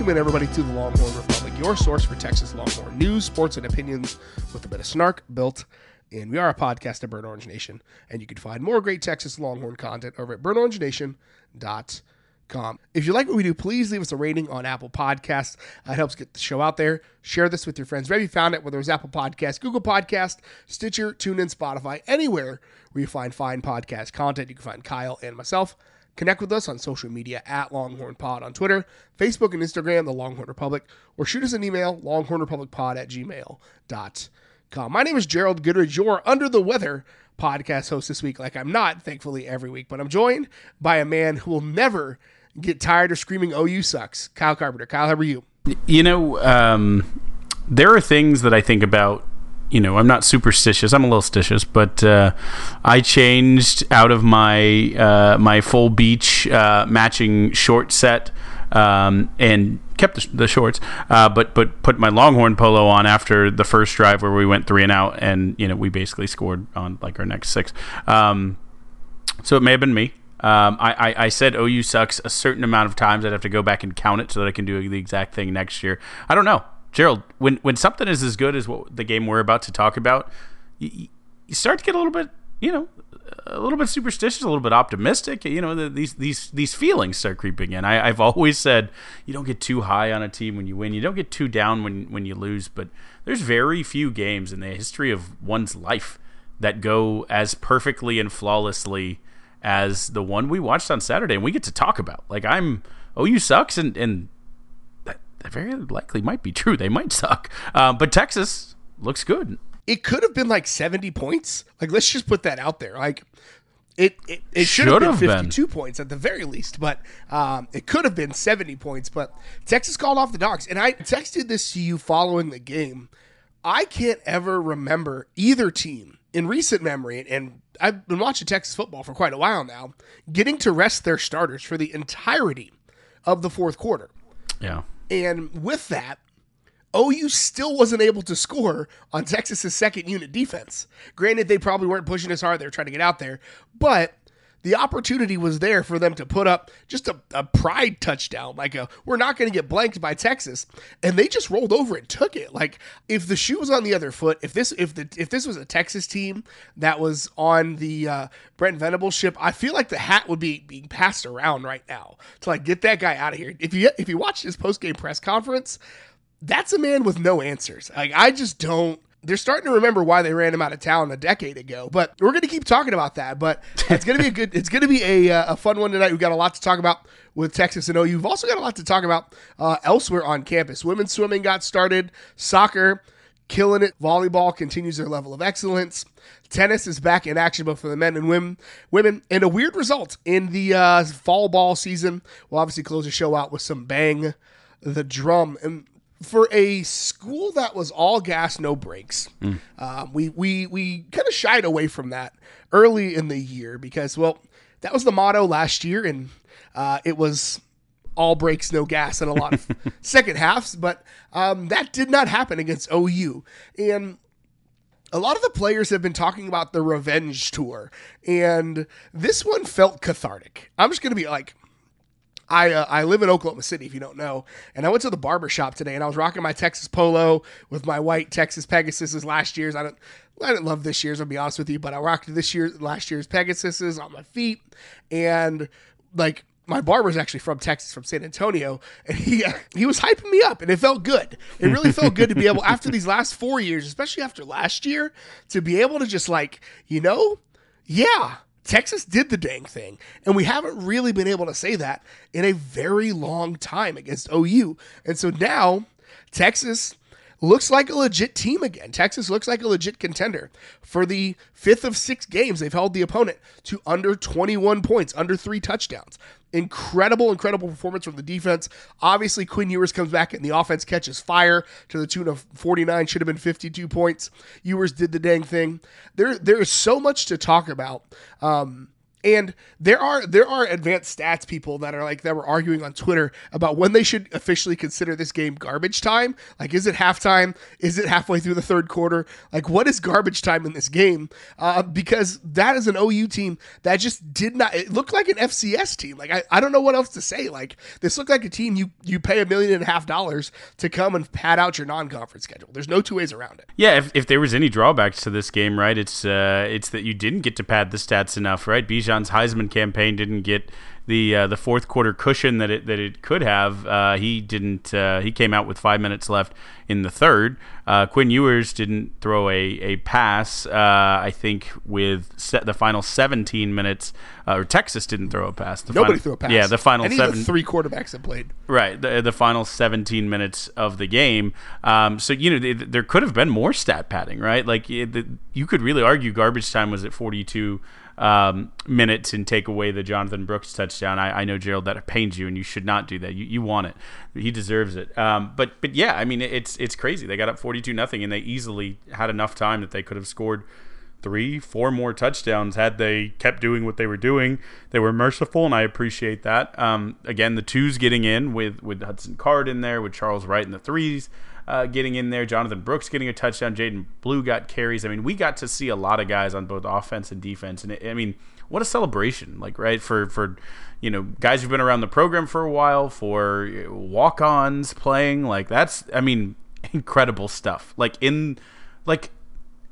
Welcome in, everybody, to the Longhorn Republic, your source for Texas Longhorn news, sports, and opinions with a bit of snark built in. We are a podcast at Burnt Orange Nation, and you can find more great Texas Longhorn content over at burntorangenation.com. If you like what we do, please leave us a rating on Apple Podcasts. It helps get the show out there. Share this with your friends. Wherever you found it, whether it was Apple Podcast, Google Podcast, Stitcher, TuneIn, Spotify, anywhere where you find fine podcast content, you can find Kyle and myself. Connect with us on social media at Longhorn Pod on Twitter, Facebook, and Instagram, The Longhorn Republic, or shoot us an email, longhornrepublicpod at gmail.com. My name is Gerald Goodridge, your Under the Weather podcast host this week, like I'm not, thankfully, every week, but I'm joined by a man who will never get tired of screaming, OU sucks. Kyle Carpenter. Kyle, how are you? You know, um, there are things that I think about you know, I'm not superstitious. I'm a little stitious, but uh, I changed out of my uh, my full beach uh, matching short set um, and kept the, the shorts, uh, but but put my Longhorn polo on after the first drive where we went three and out, and you know we basically scored on like our next six. Um, so it may have been me. Um, I, I, I, said OU sucks a certain amount of times. I'd have to go back and count it so that I can do the exact thing next year. I don't know. Gerald, when when something is as good as what the game we're about to talk about, you, you start to get a little bit, you know, a little bit superstitious, a little bit optimistic. You know, the, these these these feelings start creeping in. I, have always said you don't get too high on a team when you win. You don't get too down when when you lose. But there's very few games in the history of one's life that go as perfectly and flawlessly as the one we watched on Saturday, and we get to talk about. Like I'm, oh, you sucks, and and very likely might be true. They might suck. Uh, but Texas looks good. It could have been like 70 points. Like, let's just put that out there. Like, it, it, it should, have been 52 been. points at the very least, but um, it could have been 70 points. But Texas called off the dogs. And I texted this to you following the game. I can't ever remember either team in recent memory, and I've been watching Texas football for quite a while now, getting to rest their starters for the entirety of the fourth quarter. Yeah. And with that, OU still wasn't able to score on Texas's second unit defense. Granted, they probably weren't pushing as hard. They were trying to get out there. But the opportunity was there for them to put up just a, a pride touchdown. Like a, we're not going to get blanked by Texas, and they just rolled over and took it. Like if the shoe was on the other foot, if this if the if this was a Texas team that was on the uh, Brent Venables ship, I feel like the hat would be being passed around right now to like get that guy out of here. If you if you watch his post game press conference, that's a man with no answers. Like I just don't they're starting to remember why they ran him out of town a decade ago. But we're going to keep talking about that. But it's going to be a good, it's going to be a, uh, a fun one tonight. We've got a lot to talk about with Texas and OU. You've also got a lot to talk about uh, elsewhere on campus. Women's swimming got started, soccer killing it. Volleyball continues their level of excellence. Tennis is back in action both for the men and women. Women and a weird result in the uh, fall ball season. We'll obviously close the show out with some bang the drum. And for a school that was all gas, no brakes, mm. um, we we we kind of shied away from that early in the year because well, that was the motto last year, and uh, it was all brakes, no gas, and a lot of second halves. But um, that did not happen against OU, and a lot of the players have been talking about the revenge tour, and this one felt cathartic. I'm just going to be like, I uh, I live in Oklahoma City, if you don't know, and I went to the barber shop today, and I was rocking my Texas polo with my white Texas Pegasuses last year's. I don't. I didn't love this year's, I'll be honest with you, but I rocked this year, last year's Pegasuses on my feet, and like my barber's actually from Texas, from San Antonio, and he uh, he was hyping me up, and it felt good. It really felt good to be able after these last four years, especially after last year, to be able to just like you know, yeah, Texas did the dang thing. And we haven't really been able to say that in a very long time against OU. And so now Texas looks like a legit team again. Texas looks like a legit contender. For the fifth of six games, they've held the opponent to under 21 points, under three touchdowns. Incredible, incredible performance from the defense. Obviously, Quinn Ewers comes back and the offense catches fire to the tune of 49, should have been 52 points. Ewers did the dang thing. There, there is so much to talk about. Um, And there are there are advanced stats people that are like that were arguing on Twitter about when they should officially consider this game garbage time. Like, is it halftime? Is it halfway through the third quarter? Like, what is garbage time in this game? Uh, because that is an OU team that just did not. It looked like an FCS team. Like, I, I don't know what else to say. Like, this looked like a team you you pay a million and a half dollars to come and pad out your non-conference schedule. There's no two ways around it. Yeah, if, if there was any drawbacks to this game, right, it's uh, it's that you didn't get to pad the stats enough, right? Bijan Bijan's Heisman campaign didn't get the uh, the fourth quarter cushion that it that it could have. Uh, he didn't. Uh, he came out with five minutes left in the third. Uh, Quinn Ewers didn't throw a a pass. Uh, I think with the final 17 minutes, uh, or Texas didn't throw a pass. The Nobody final, threw a pass. Yeah, the final seven. three quarterbacks that played. Right, the, the final 17 minutes of the game. Um, so you know th- there could have been more stat padding, right? Like it, the, you could really argue garbage time was at 42 um, minutes and take away the Jonathan Brooks touchdown. I, I, know Gerald that pains you, and you should not do that. You, you want it. He deserves it. Um, but but yeah, I mean it's it's crazy. They got up forty two nothing, and they easily had enough time that they could have scored three, four more touchdowns had they kept doing what they were doing. They were merciful, and I appreciate that. Um, again, the twos getting in with with Hudson Card in there, with Charles Wright in the threes uh, getting in there. Jonathan Brooks getting a touchdown. Jaydon Blue got carries. I mean, we got to see a lot of guys on both offense and defense. And it, I mean, what a celebration! Like, right for for you know guys who've been around the program for a while, for walk-ons playing. Like that's, I mean, incredible stuff. Like in like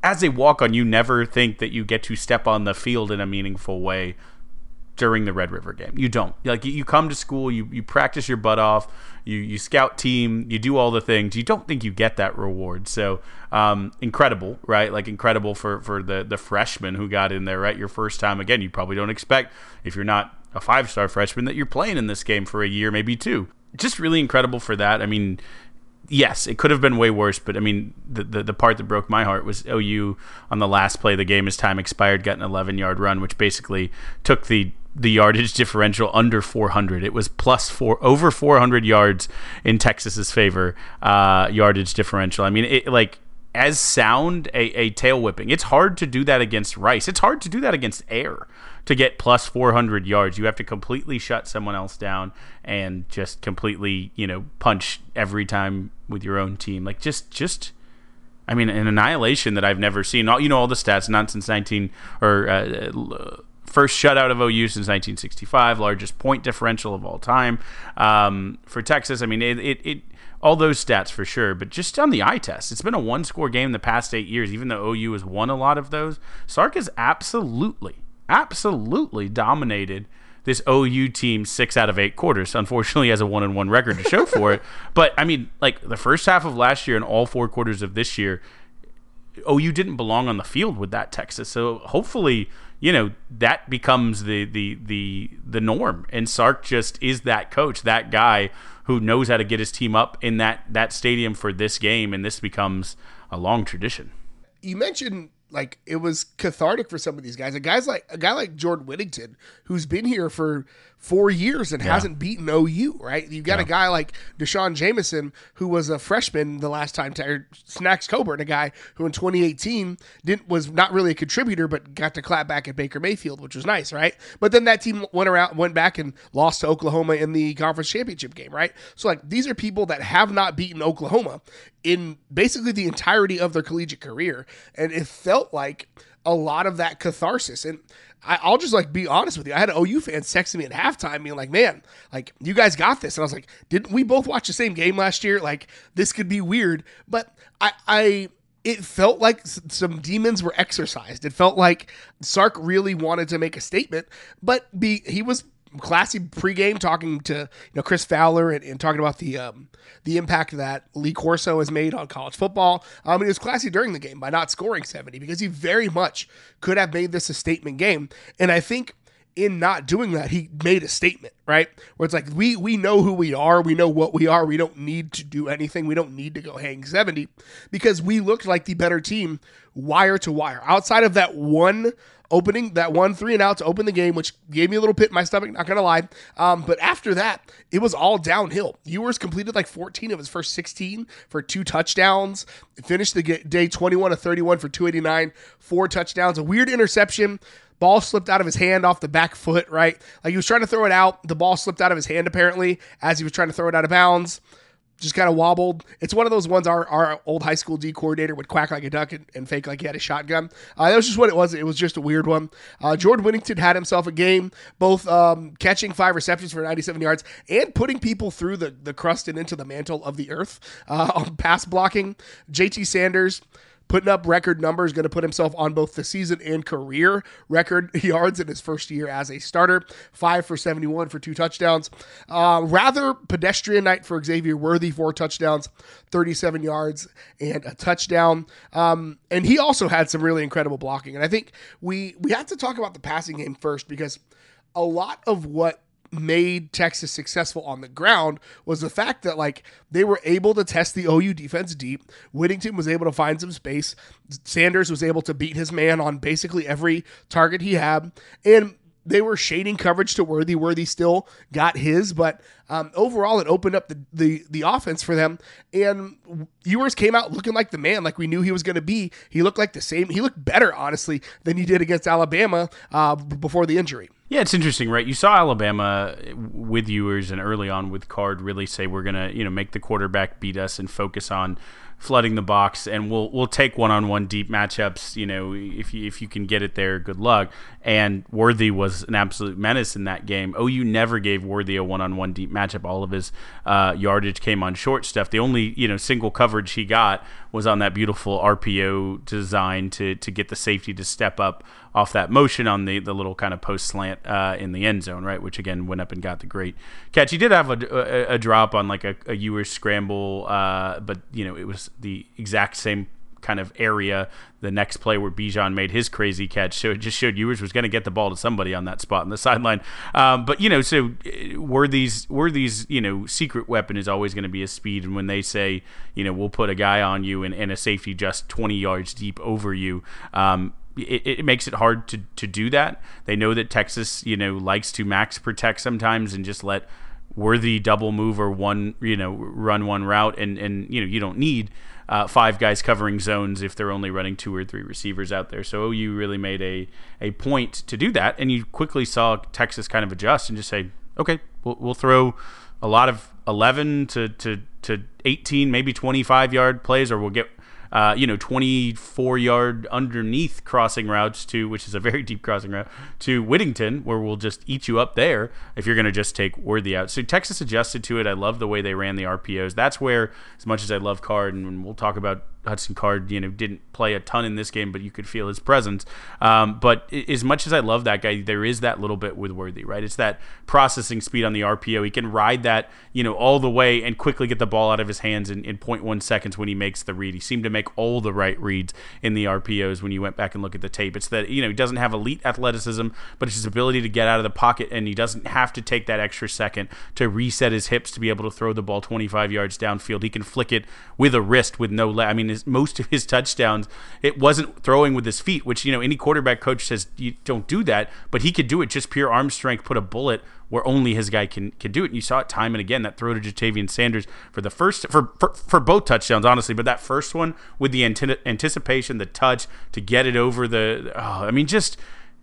as a walk-on, you never think that you get to step on the field in a meaningful way during the Red River game. You don't. Like you come to school, you, you practice your butt off, you you scout team, you do all the things. You don't think you get that reward. So um, incredible, right? Like incredible for for the the freshman who got in there, right? Your first time again. You probably don't expect if you're not a five star freshman that you're playing in this game for a year, maybe two. Just really incredible for that. I mean, yes, it could have been way worse, but I mean, the, the, the part that broke my heart was OU on the last play of the game as time expired, got an 11 yard run, which basically took the the yardage differential under 400. It was plus four over 400 yards in Texas's favor uh, yardage differential. I mean, it like as sound a, a tail whipping. It's hard to do that against Rice. It's hard to do that against Air to get plus 400 yards. You have to completely shut someone else down and just completely, you know, punch every time with your own team. Like just just I mean, an annihilation that I've never seen. All you know, all the stats, not since 19 or uh, first shutout of OU since 1965, largest point differential of all time um, for Texas. I mean, it, it, it, all those stats for sure, but just on the eye test, it's been a one score game the past eight years, even though OU has won a lot of those. Sark has absolutely, absolutely dominated this OU team six out of eight quarters. Unfortunately, has a one and one record to show for it. But I mean, like the first half of last year and all four quarters of this year, OU didn't belong on the field with that Texas. So hopefully you know that becomes the the the the norm and sark just is that coach that guy who knows how to get his team up in that that stadium for this game and this becomes a long tradition you mentioned like it was cathartic for some of these guys. A guys like a guy like Jordan Whittington, who's been here for four years and yeah. hasn't beaten OU, right? You've got yeah. a guy like D'Shawn Jamison, who was a freshman the last time, to, Snacks Coburn, a guy who in 2018 didn't was not really a contributor, but got to clap back at Baker Mayfield, which was nice, right? But then that team went around, went back and lost to Oklahoma in the conference championship game, right? So like these are people that have not beaten Oklahoma in basically the entirety of their collegiate career, and it felt like a lot of that catharsis and I, will just like be honest with you. I had an OU fans texting me at halftime, being like, "Man, like you guys got this," and I was like, "Didn't we both watch the same game last year? Like this could be weird." But I, I it felt like some demons were exercised. It felt like Sark really wanted to make a statement, but be he was classy pregame talking to you know Chris Fowler and, and talking about the um, the impact that Lee Corso has made on college football. Um, he was classy during the game by not scoring 70 because he very much could have made this a statement game. And I think in not doing that, he made a statement, right? Where it's like we we know who we are, we know what we are, we don't need to do anything, we don't need to go hang 70 because we looked like the better team wire to wire. Outside of that one opening that one three and out to open the game, which gave me a little pit in my stomach, not gonna lie. Um, but after that, it was all downhill. Ewers completed like 14 of his first 16 for two touchdowns, finished the day 21 to 31 for 289, four touchdowns, a weird interception Ball slipped out of his hand off the back foot, right? Like he was trying to throw it out. The ball slipped out of his hand apparently as he was trying to throw it out of bounds. Just kind of wobbled. It's one of those ones our, our old high school D coordinator would quack like a duck and, and fake like he had a shotgun. Uh, that was just what it was. It was just a weird one. Uh, Jordan Whittington had himself a game, both um, catching five receptions for 97 yards and putting people through the, the crust and into the mantle of the earth uh, on pass blocking. JT Sanders putting up record numbers, going to put himself on both the season and career record yards in his first year as a starter. Five for 71 for two touchdowns. Uh, rather pedestrian night for Xavier Worthy, four touchdowns, 37 yards, and a touchdown. Um, and he also had some really incredible blocking. And I think we we have to talk about the passing game first because a lot of what made Texas successful on the ground was the fact that like they were able to test the OU defense deep. Whittington was able to find some space. Sanders was able to beat his man on basically every target he had. And they were shading coverage to Worthy. Worthy still got his, but um, overall, it opened up the, the the offense for them. And Ewers came out looking like the man, like we knew he was going to be. He looked like the same. He looked better, honestly, than he did against Alabama uh, before the injury. Yeah, it's interesting, right? You saw Alabama with Ewers and early on with Card really say we're gonna, you know, make the quarterback beat us and focus on flooding the box, and we'll we'll take one on one deep matchups. You know, if you if you can get it there, good luck. And Worthy was an absolute menace in that game. OU never gave Worthy a one on one deep matchup. All of his uh, yardage came on short stuff. The only you know single coverage he got was on that beautiful RPO design to to get the safety to step up off that motion on the, the little kind of post slant uh, in the end zone, right? Which again went up and got the great catch. He did have a, a, a drop on like a, a scramble, uh, but you know it was the exact same kind of area. The next play where Bijan made his crazy catch, so it just showed Ewers was going to get the ball to somebody on that spot in the sideline. Um, but you know, so uh, Worthy's Worthy's you know secret weapon is always going to be his speed, and when they say you know we'll put a guy on you and, and a safety just 20 yards deep over you. Um, it, it, makes it hard to, to do that. They know that Texas, you know, likes to max protect sometimes and just let worthy double move or one, you know, run one route, and and you know you don't need uh, five guys covering zones if they're only running two or three receivers out there. So OU really made a a point to do that, and you quickly saw Texas kind of adjust and just say, okay, we'll, we'll throw a lot of 11 to, to, to 18, maybe 25 yard plays, or we'll get uh, you know, 24 yard underneath crossing routes to, which is a very deep crossing route, to Whittington, where we'll just eat you up there if you're going to just take Worthy out. So Texas adjusted to it. I love the way they ran the RPOs. That's where, as much as I love Card, and we'll talk about Hudson Card, you know, didn't play a ton in this game, but you could feel his presence. Um, but as much as I love that guy, there is that little bit with Worthy, right? It's that processing speed on the RPO. He can ride that, you know, all the way and quickly get the ball out of his hands in, in 0.1 seconds when he makes the read. He seemed to make all the right reads in the RPOs when you went back and look at the tape. It's that, you know, he doesn't have elite athleticism, but it's his ability to get out of the pocket and he doesn't have to take that extra second to reset his hips to be able to throw the ball 25 yards downfield. He can flick it with a wrist with no leg. I mean, his, most of his touchdowns, it wasn't throwing with his feet, which, you know, any quarterback coach says you don't do that, but he could do it just pure arm strength, put a bullet where only his guy can can do it. And you saw it time and again that throw to Ja'Tavion Sanders for the first for, for, for both touchdowns, honestly. But that first one with the anticipation, the touch to get it over the, oh, I mean, just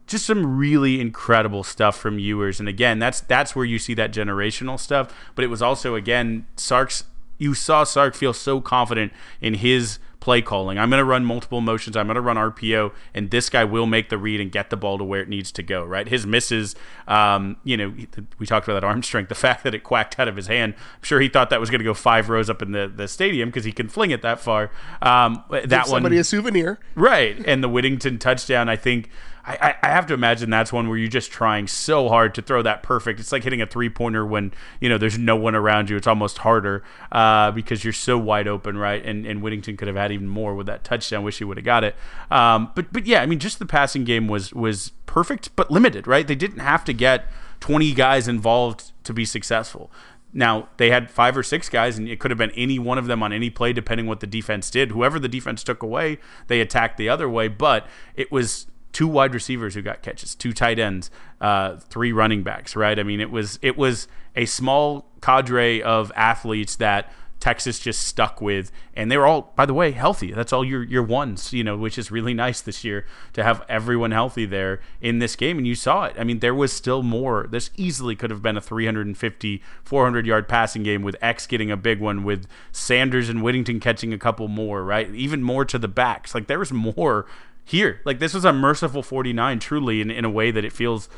just some really incredible stuff from Ewers. And again, that's that's where you see that generational stuff. But it was also again Sark's. You saw Sark feel so confident in his play calling. I'm going to run multiple motions. I'm going to run RPO, and this guy will make the read and get the ball to where it needs to go. Right? His misses. Um, you know, we talked about that arm strength. The fact that it quacked out of his hand. I'm sure he thought that was going to go five rows up in the, the stadium because he can fling it that far. Um, that Give somebody one, a souvenir, right? And the Whittington touchdown. I think I, I have to imagine that's one where you're just trying so hard to throw that perfect. It's like hitting a three pointer when you know there's no one around you. It's almost harder uh, because you're so wide open, right? And and Whittington could have had even more with that touchdown. Wish he would have got it. Um, but but yeah, I mean, just the passing game was was perfect but limited, right? They didn't have to get 20 guys involved to be successful. Now they had five or six guys, and it could have been any one of them on any play, depending what the defense did. Whoever the defense took away, they attacked the other way. But it was two wide receivers who got catches, two tight ends, uh, three running backs. Right? I mean, it was it was a small cadre of athletes that Texas just stuck with, and they were all, by the way, healthy. That's all your your ones, you know, which is really nice this year to have everyone healthy there in this game. And you saw it. I mean, there was still more. This easily could have been a 350, 400 yard passing game with X getting a big one, with Sanders and Whittington catching a couple more, right? Even more to the backs. Like there was more here. Like this was a merciful 49, truly, in, in a way that it feels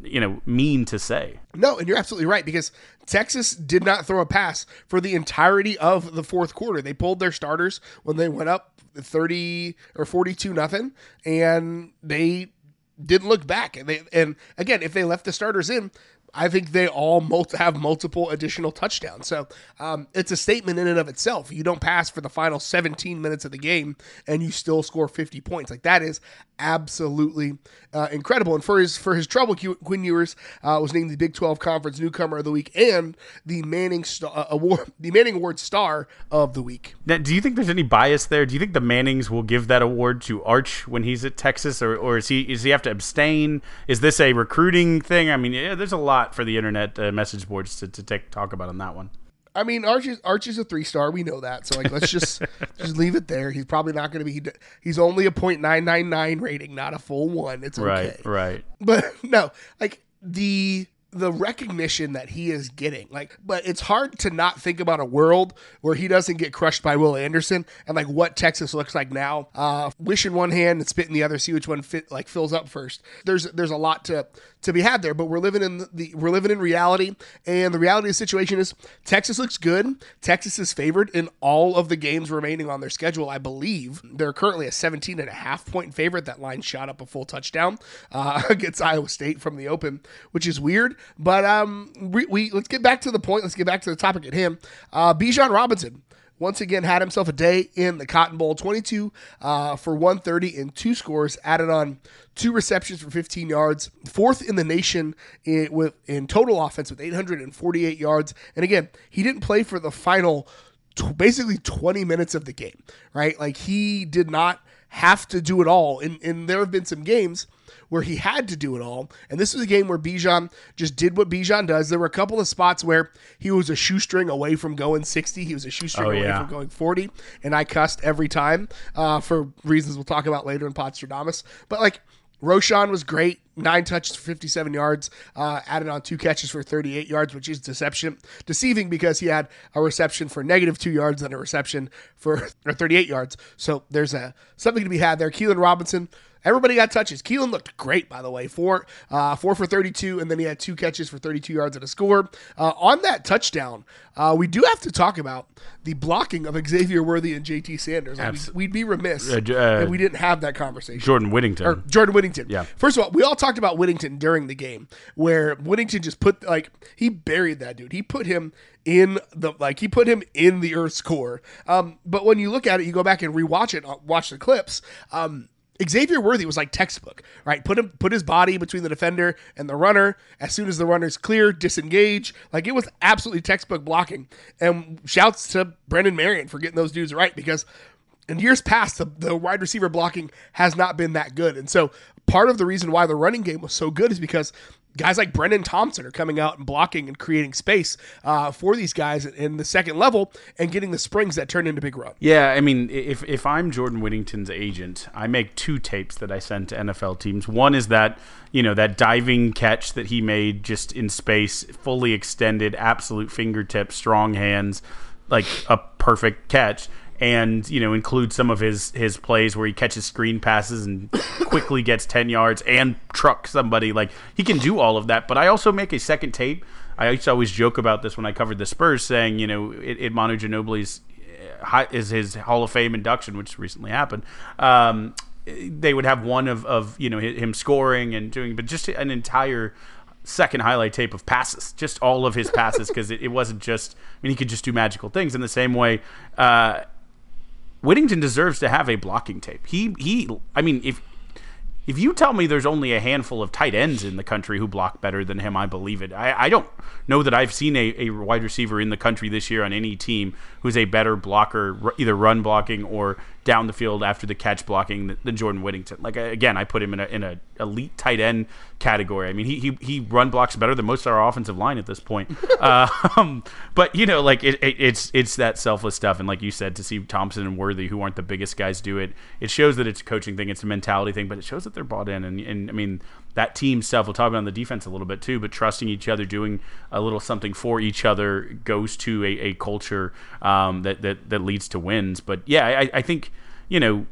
you know mean to say. No, and you're absolutely right because Texas did not throw a pass for the entirety of the fourth quarter. They pulled their starters when they went up 30 or 42 nothing and they didn't look back. And they and again, if they left the starters in, I think they all multi- have multiple additional touchdowns. So um, it's a statement in and of itself. You don't pass for the final 17 minutes of the game and you still score 50 points. Like that is absolutely uh, incredible. And for his for his trouble, Quinn Ewers uh, was named the Big 12 Conference Newcomer of the Week and the Manning uh, Award, the Manning Award Star of the Week. Now, do you think there's any bias there? Do you think the Mannings will give that award to Arch when he's at Texas, or, or is he is he have to abstain? Is this a recruiting thing? I mean, yeah, there's a lot for the internet uh, message boards to, to take, talk about on that one. I mean, Arch is, Arch is a three star. We know that. So like, let's just just leave it there. He's probably not going to be. He's only a .999 rating, not a full one. It's okay. Right. Right. But no, like the the recognition that he is getting. Like, but it's hard to not think about a world where he doesn't get crushed by Will Anderson and like what Texas looks like now. Uh, wish in one hand and spit in the other, see which one fit like fills up first. There's there's a lot to to be had there, but we're living in the we're living in reality, and the reality of the situation is Texas looks good. Texas is favored in all of the games remaining on their schedule. I believe they're currently a 17 and a half point favorite. That line shot up a full touchdown uh, against Iowa State from the open, which is weird. But um, we, we let's get back to the point. Let's get back to the topic at him. Uh, Bijan Robinson once again had himself a day in the Cotton Bowl 22 uh, for 130 and two scores, added on two receptions for 15 yards, fourth in the nation in, with in total offense with 848 yards. And again, he didn't play for the final t- basically 20 minutes of the game, right? Like he did not have to do it all. And, and there have been some games where he had to do it all. And this was a game where Bijan just did what Bijan does. There were a couple of spots where he was a shoestring away from going 60. He was a shoestring oh, away yeah. from going 40. And I cussed every time uh, for reasons we'll talk about later in Podstradamus. But like, Roschon was great. Nine touches for 57 yards, uh, added on two catches for 38 yards, which is deception, deceiving because he had a reception for negative two yards and a reception for 38 yards. So there's a something to be had there. Keilan Robinson, Everybody got touches. Keilan looked great, by the way. Four, uh, four for 32, and then he had two catches for 32 yards and a score. Uh, on that touchdown, uh, we do have to talk about the blocking of Xavier Worthy and JT Sanders. Like we, would be remiss uh, uh, if we didn't have that conversation. Jordan Whittington. Or Jordan Whittington. Yeah. First of all, we all talked about Whittington during the game, where Whittington just put, like, he buried that dude. He put him in the like he put him in the Earth's core. Um, but when you look at it, you go back and rewatch it, uh, watch the clips. Um, Xavier Worthy was like textbook, right? Put him put his body between the defender and the runner. As soon as the runner's clear, disengage. Like it was absolutely textbook blocking. And shouts to Brennan Marion for getting those dudes right because in years past, the, the wide receiver blocking has not been that good. And so part of the reason why the running game was so good is because guys like Brenen Thompson are coming out and blocking and creating space uh, for these guys in the second level and getting the springs that turn into big run. Yeah, I mean, if if I'm Jordan Whittington's agent, I make two tapes that I send to NFL teams. One is that you know that diving catch that he made just in space, fully extended, absolute fingertips, strong hands, like a perfect catch and you know include some of his his plays where he catches screen passes and quickly gets 10 yards and truck somebody like he can do all of that but i also make a second tape i used to always joke about this when i covered the spurs saying you know it, it Manu Ginobili's uh, is his hall of fame induction which recently happened um, they would have one of, of you know him scoring and doing but just an entire second highlight tape of passes, just all of his passes, because it, it, wasn't just. I mean, he could just do magical things in the same way. Uh, Whittington deserves to have a blocking tape. He he. I mean, if if you tell me there's only a handful of tight ends in the country who block better than him, I believe it. I, I don't know that I've seen a, a wide receiver in the country this year on any team who's a better blocker, either run blocking or down the field after the catch blocking than Jordan Whittington. Like again, I put him in a in a elite tight end category. I mean, he he, he run blocks better than most of our offensive line at this point. um, but you know, like it, it, it's it's that selfless stuff, and like you said, to see Thompson and Worthy, who aren't the biggest guys, do it, it shows that it's a coaching thing, it's a mentality thing, but it shows that they're bought in, and and I mean that team stuff. We'll talk about on the defense a little bit too, but trusting each other, doing a little something for each other, goes to a, a culture um, that, that that leads to wins. But yeah, I, I think you know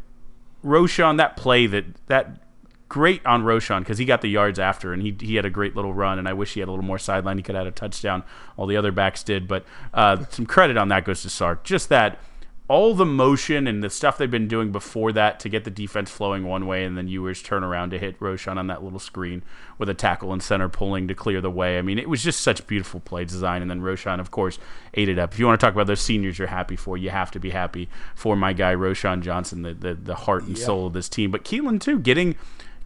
Roschon that play that that great on Roschon because he got the yards after and he he had a great little run and I wish he had a little more sideline. He could have had a touchdown. All the other backs did, but uh, some credit on that goes to Sark. Just that all the motion and the stuff they've been doing before that to get the defense flowing one way, and then Ewers turn around to hit Roschon on that little screen with a tackle and center pulling to clear the way. I mean, it was just such beautiful play design, and then Roschon, of course, ate it up. If you want to talk about those seniors you're happy for, you have to be happy for my guy Roschon Johnson, the the, the heart and soul of this team. But Keilan, too, getting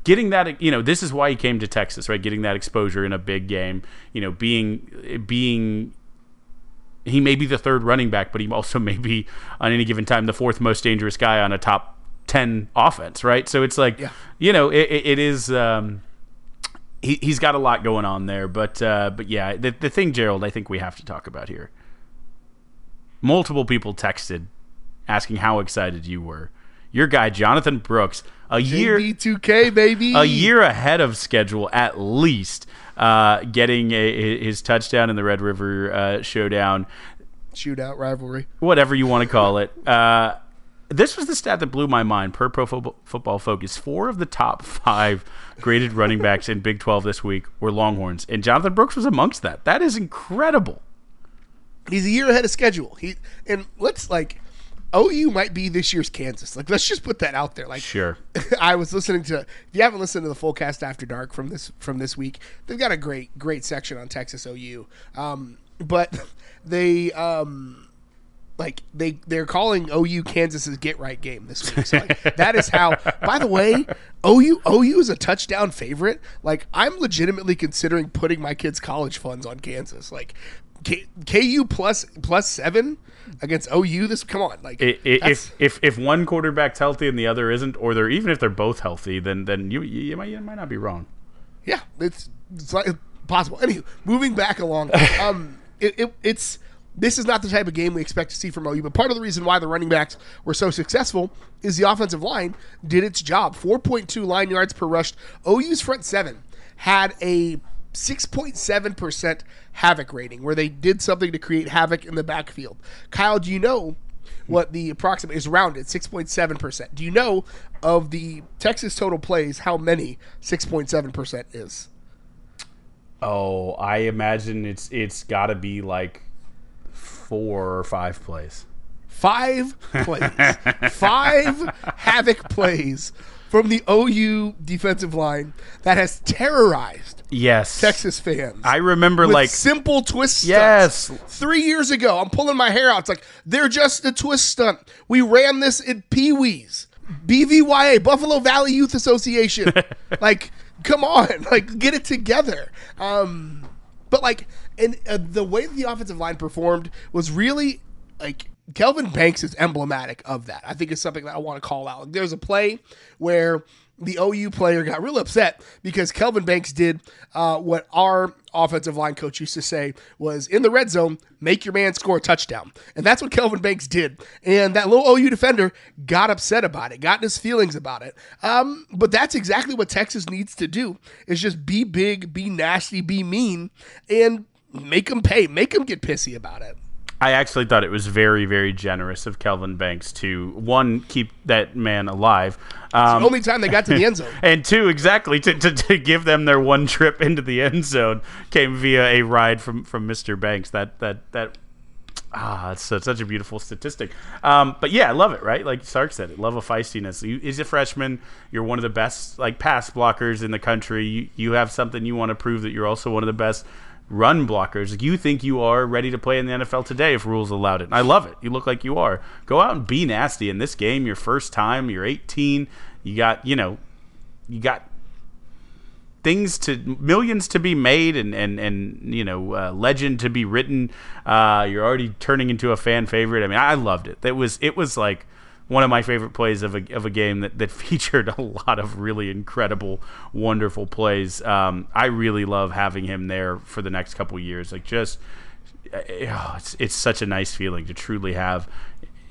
getting that you know this is why he came to Texas, right? Getting that exposure in a big game, you know, being being he may be the third running back, but he also may be on any given time the fourth most dangerous guy on a top ten offense, right? So it's like, yeah. you know, it, it is. Um, he, he's got a lot going on there, but uh, but yeah, the the thing, Gerald, I think we have to talk about here. Multiple people texted asking how excited you were. Your guy Jonathan Brooks, a year JB2K baby, a year ahead of schedule at least uh, getting a, his touchdown in the Red River uh, Showdown. Shootout rivalry. Whatever you want to call it. Uh, this was the stat that blew my mind per Pro Football Focus. Four of the top five graded running backs in Big 12 this week were Longhorns, and Jonathan Brooks was amongst that. That is incredible. He's a year ahead of schedule. He and let's like OU might be this year's Kansas. Like, let's just put that out there. Like, sure. I was listening to. If you haven't listened to the full cast after dark from this from this week, they've got a great great section on Texas OU. Um, but they um, like they they're calling OU Kansas's get right game this week. So like, that is how. By the way, OU OU is a touchdown favorite. Like, I'm legitimately considering putting my kids' college funds on Kansas. Like, K, KU plus plus seven against OU. This come on, like it, it, if if if one quarterback's healthy and the other isn't, or they're even if they're both healthy, then then you you, might you might not be wrong. Yeah, it's it's like possible. Anyway, moving back along, um, it, it, it's this is not the type of game we expect to see from OU. But part of the reason why the running backs were so successful is the offensive line did its job. Four point two line yards per rush. OU's front seven had a 6.7% havoc rating, where they did something to create havoc in the backfield. Kyle, do you know what the approximate is rounded 6.7%? Do you know of the Texas total plays how many 6.7% is? Oh, I imagine it's it's got to be like four or five plays. Five plays. five havoc plays from the OU defensive line that has terrorized yes Texas fans. I remember like simple twist stunts. Yes. Three years ago, I'm pulling my hair out. It's like they're just a twist stunt. We ran this in Pee Wee's, BVYA, Buffalo Valley Youth Association. like, come on, like get it together. Um, but like, and uh, the way the offensive line performed was really like Kelvin Banks is emblematic of that. I think it's something that I want to call out. Like, There's a play where the OU player got real upset because Kelvin Banks did uh, what our offensive line coach used to say was in the red zone, make your man score a touchdown. And that's what Kelvin Banks did. And that little OU defender got upset about it, got his feelings about it. Um, but that's exactly what Texas needs to do is just be big, be nasty, be mean, and make them pay, make them get pissy about it. I actually thought it was very, very generous of Kelvin Banks to one keep that man alive. Um, the only time they got to the end zone, and two exactly to, to, to, give them their one trip into the end zone came via a ride from from Mr. Banks. That that that ah, it's such a beautiful statistic. Um, but yeah, I love it. Right, like Sark said, it love a feistiness. You, he's a freshman. You're one of the best like pass blockers in the country. You, you have something you want to prove that you're also one of the best run blockers. You think you are ready to play in the NFL today if rules allowed it. And I love it. You look like you are. Go out and be nasty in this game. Your first time. You're 18. You got, you know, you got things to millions to be made and and and you know uh, legend to be written uh, you're already turning into a fan favorite i mean i loved it it was it was like one of my favorite plays of a, of a game that, that featured a lot of really incredible wonderful plays um, i really love having him there for the next couple years like just oh, it's, it's such a nice feeling to truly have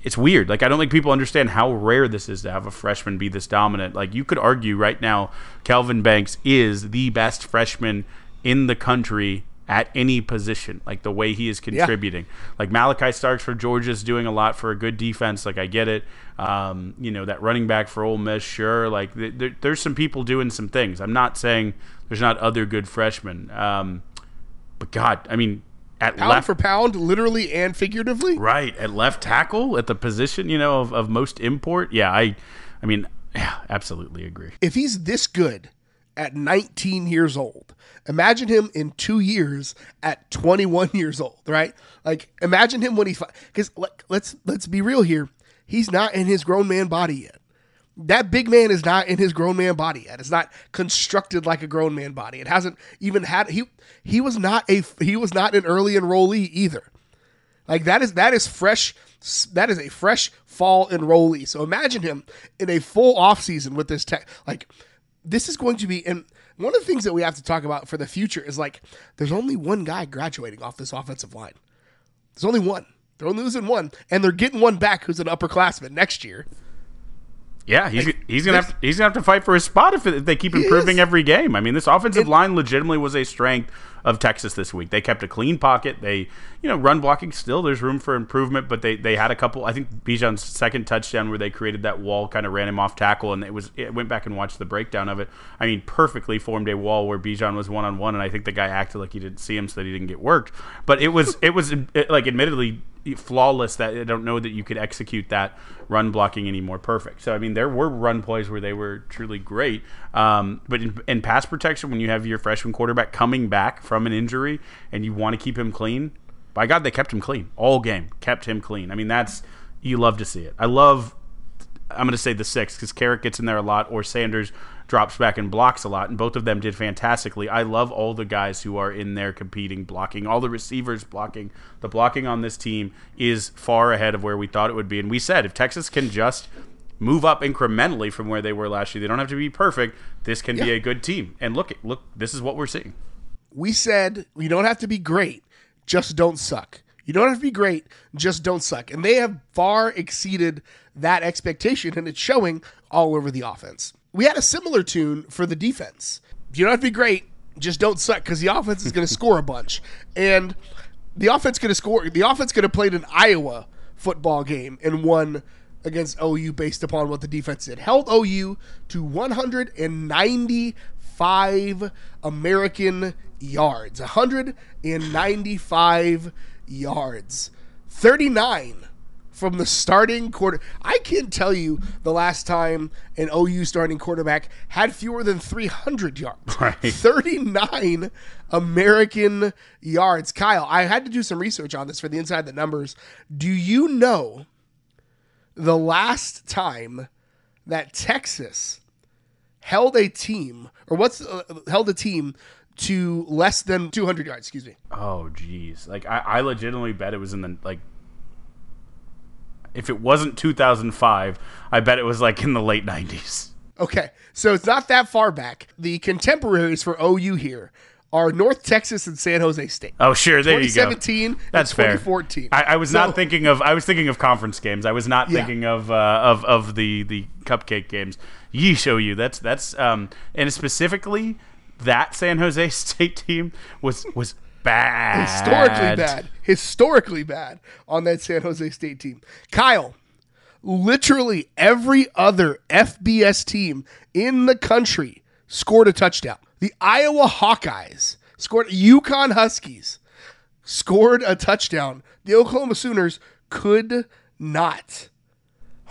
it's weird. Like I don't think people understand how rare this is to have a freshman be this dominant. Like you could argue right now, Kelvin Banks is the best freshman in the country at any position. Like the way he is contributing. Yeah. Like Malaki Starks for Georgia is doing a lot for a good defense. Like I get it. Um, you know that running back for Ole Miss, sure. Like there, there's some people doing some things. I'm not saying there's not other good freshmen. Um, but God, I mean, at pound left for pound, literally and figuratively. Right at left tackle at the position you know of, of most import. Yeah, I, I mean, yeah, absolutely agree. If he's this good at 19 years old, imagine him in two years at 21 years old. Right? Like imagine him when he's because like, let's let's be real here. He's not in his grown man body yet that big man is not in his grown man body yet. It's not constructed like a grown man body. It hasn't even had he he was not a he was not an early enrollee either. Like that is that is fresh that is a fresh fall enrollee. So imagine him in a full offseason with this tech like this is going to be and one of the things that we have to talk about for the future is like there's only one guy graduating off this offensive line. There's only one. They're only losing one, and they're getting one back who's an upperclassman next year. Yeah, he's like, he's gonna have to, he's gonna have to fight for his spot if, if they keep improving every game. I mean, this offensive it, line legitimately was a strength of Texas this week. They kept a clean pocket. They, you know, run blocking still there's room for improvement, but they they had a couple. I think Bijan's second touchdown where they created that wall kind of ran him off tackle, and it was it went back and watched the breakdown of it. I mean, perfectly formed a wall where Bijan was one on one, and I think the guy acted like he didn't see him, so that he didn't get worked. But it was it was it, like admittedly flawless that I don't know that you could execute that run blocking any more perfect. So I mean, there were run plays where they were truly great, um, but in, in, pass protection, when you have your freshman quarterback coming back from an injury and you want to keep him clean, by God, they kept him clean all game, kept him clean. I mean, that's you love to see it. I love. I'm going to say the six because Carrick gets in there a lot, or Sanders drops back and blocks a lot, and both of them did fantastically. I love all the guys who are in there competing, blocking, all the receivers blocking. The blocking on this team is far ahead of where we thought it would be. And we said if Texas can just move up incrementally from where they were last year, they don't have to be perfect. This can yeah. be a good team. And look, look, this is what we're seeing. We said you don't have to be great, just don't suck. You don't have to be great, just don't suck. And they have far exceeded that expectation, and it's showing all over the offense we had a similar tune for the defense. You don't have to be great, just don't suck because the offense is going to score a bunch, and the offense going to score. The offense going to play an Iowa football game and won against OU based upon what the defense did. Held OU to 195 American yards. 195 yards. 39 from the starting quarter. I can't tell you the last time an OU starting quarterback had fewer than 300 yards. Right. 39 American yards. Kyle, I had to do some research on this for the inside the numbers. Do you know the last time that Texas held a team or what's uh, held a team to less than 200 yards, excuse me. Oh geez. Like I, I legitimately bet it was in the like if it wasn't 2005, I bet it was like in the late 90s. Okay, so it's not that far back. The contemporaries for OU here are North Texas and San Jose State. Oh, sure, there you go. 2017, that's 2014. I, I, was so, not thinking of. I was thinking of conference games. I was not yeah. thinking of uh, of of the the cupcake games. Yeesh, OU. That's that's um and specifically that San Jose State team was was bad. Historically bad. Historically bad on that San Jose State team. Kyle, literally every other FBS team in the country scored a touchdown. The Iowa Hawkeyes scored, UConn Huskies scored a touchdown. The Oklahoma Sooners could not.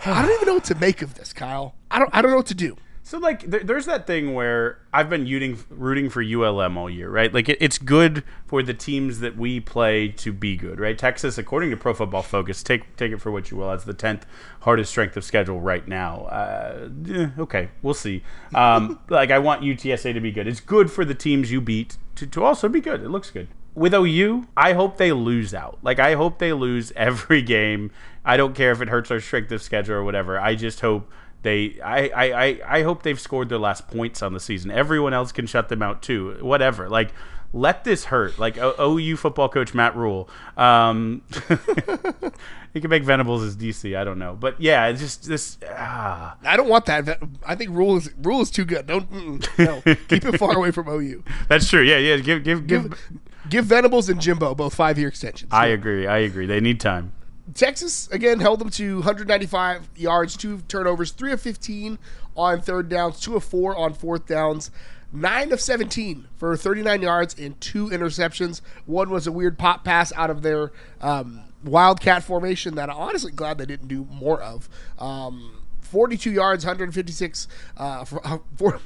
I don't even know what to make of this, Kyle. I don't I don't know what to do. So like, there, there's that thing where I've been rooting, rooting for ULM all year, right? Like, it, it's good for the teams that we play to be good, right? Texas, according to Pro Football Focus, take take it for what you will, it's the tenth hardest strength of schedule right now. Uh, eh, okay, we'll see. Um, like, I want UTSA to be good. It's good for the teams you beat to, to also be good. It looks good. With OU, I hope they lose out. Like, I hope they lose every game. I don't care if it hurts our strength of schedule or whatever. I just hope they I, I, I hope they've scored their last points on the season. Everyone else can shut them out too. Whatever. Like let this hurt. Like o- OU football coach Matt Rhule. Um, he can make Venables as DC. I don't know, but yeah, it's just this. Ah. I don't want that. I think Rhule is Rhule is too good. Don't no. keep it far away from OU. That's true. Yeah, yeah. Give give give. Give, give Venables and Jimbo both five year extensions. I agree. I agree. They need time. Texas again held them to 195 yards, two turnovers, three of 15 on third downs, two of four on fourth downs, nine of 17 for 39 yards and two interceptions. One was a weird pop pass out of their um, wildcat formation that I'm honestly glad they didn't do more of. Um, 42 yards, 156 uh, for, uh, for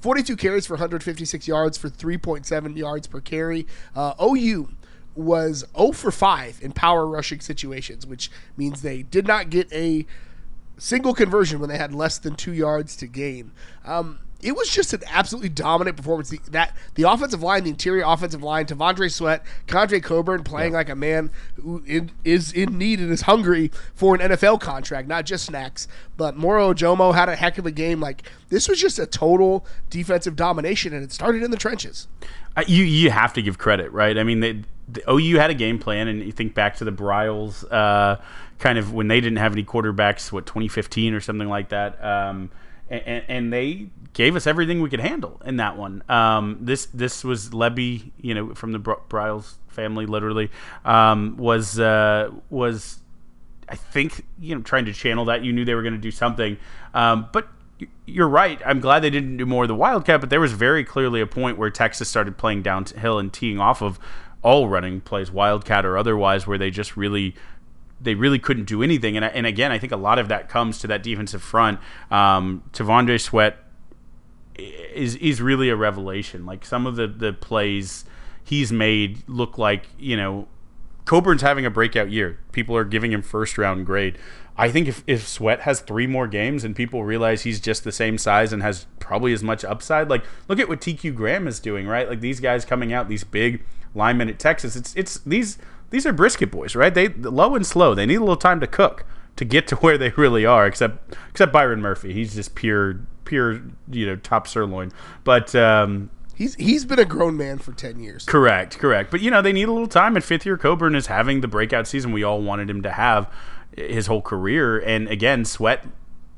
42 carries for 156 yards for 3.7 yards per carry. Uh, OU was 0 for 5 in power rushing situations, which means they did not get a single conversion when they had less than two yards to gain. Um, it was just an absolutely dominant performance. The, that the offensive line, the interior offensive line, T'Vondre Sweat, Keondre Coburn playing yeah. like a man who in, is in need and is hungry for an NFL contract, not just snacks. But Moro Ojomo had a heck of a game. Like this was just a total defensive domination, and it started in the trenches. Uh, you you have to give credit, right? I mean, they, the OU had a game plan, and you think back to the Briles, uh, kind of when they didn't have any quarterbacks, what 2015 or something like that, um, and, and, they gave us everything we could handle in that one. Um, this this was Lebby, you know, from the Briles family, literally um, was uh, was I think you know trying to channel that. You knew they were going to do something, um, but you're right. I'm glad they didn't do more of the Wildcat, but there was very clearly a point where Texas started playing downhill and teeing off of all running plays, Wildcat or otherwise, where they just really they really couldn't do anything. And, and again, I think a lot of that comes to that defensive front. Um, T'Vondre Sweat is is really a revelation. Like some of the the plays he's made look like you know Coburn's having a breakout year. People are giving him first round grade. I think if, if Sweat has three more games and people realize he's just the same size and has probably as much upside, like look at what TQ Graham is doing, right? Like these guys coming out, these big linemen at Texas. It's it's these these are brisket boys, right? They low and slow. They need a little time to cook to get to where they really are. Except except Byron Murphy, he's just pure pure you know top sirloin. But um, He's he's been a grown man for ten years. Correct, correct. But you know they need a little time. And fifth year Coburn is having the breakout season we all wanted him to have his whole career. And again, Sweat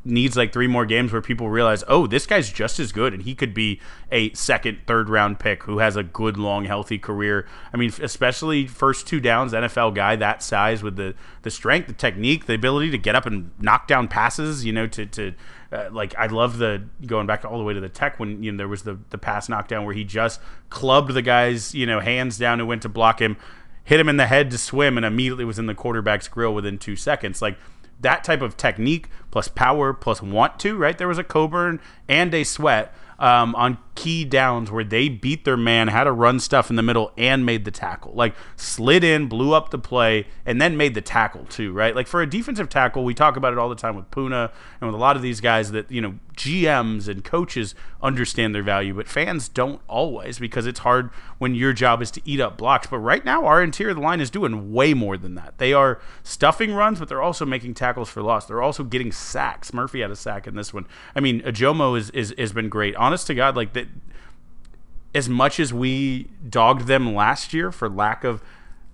needs like three more games where people realize, oh, this guy's just as good, and he could be a second, third round pick who has a good, long, healthy career. I mean, especially first two downs, NFL guy that size with the the strength, the technique, the ability to get up and knock down passes. You know, to to uh, like I love the going back all the way to the tech when you know there was the the pass knockdown where he just clubbed the guy's you know hands down and went to block him hit him in the head to swim and immediately was in the quarterback's grill within two seconds. Like that type of technique plus power plus want to, right? There was a Coburn and a Sweat um, on key downs where they beat their man, had to run stuff in the middle, and made the tackle. Like slid in, blew up the play, and then made the tackle too, right? Like for a defensive tackle, we talk about it all the time with Poona and with a lot of these guys that you know GMs and coaches understand their value, but fans don't always because it's hard when your job is to eat up blocks. But right now, our interior line is doing way more than that. They are stuffing runs, but they're also making tackles for loss. They're also getting sacks. Murphy had a sack in this one. I mean, Ojomo is, is has been great. Honest to God, like that. As much as we dogged them last year for lack of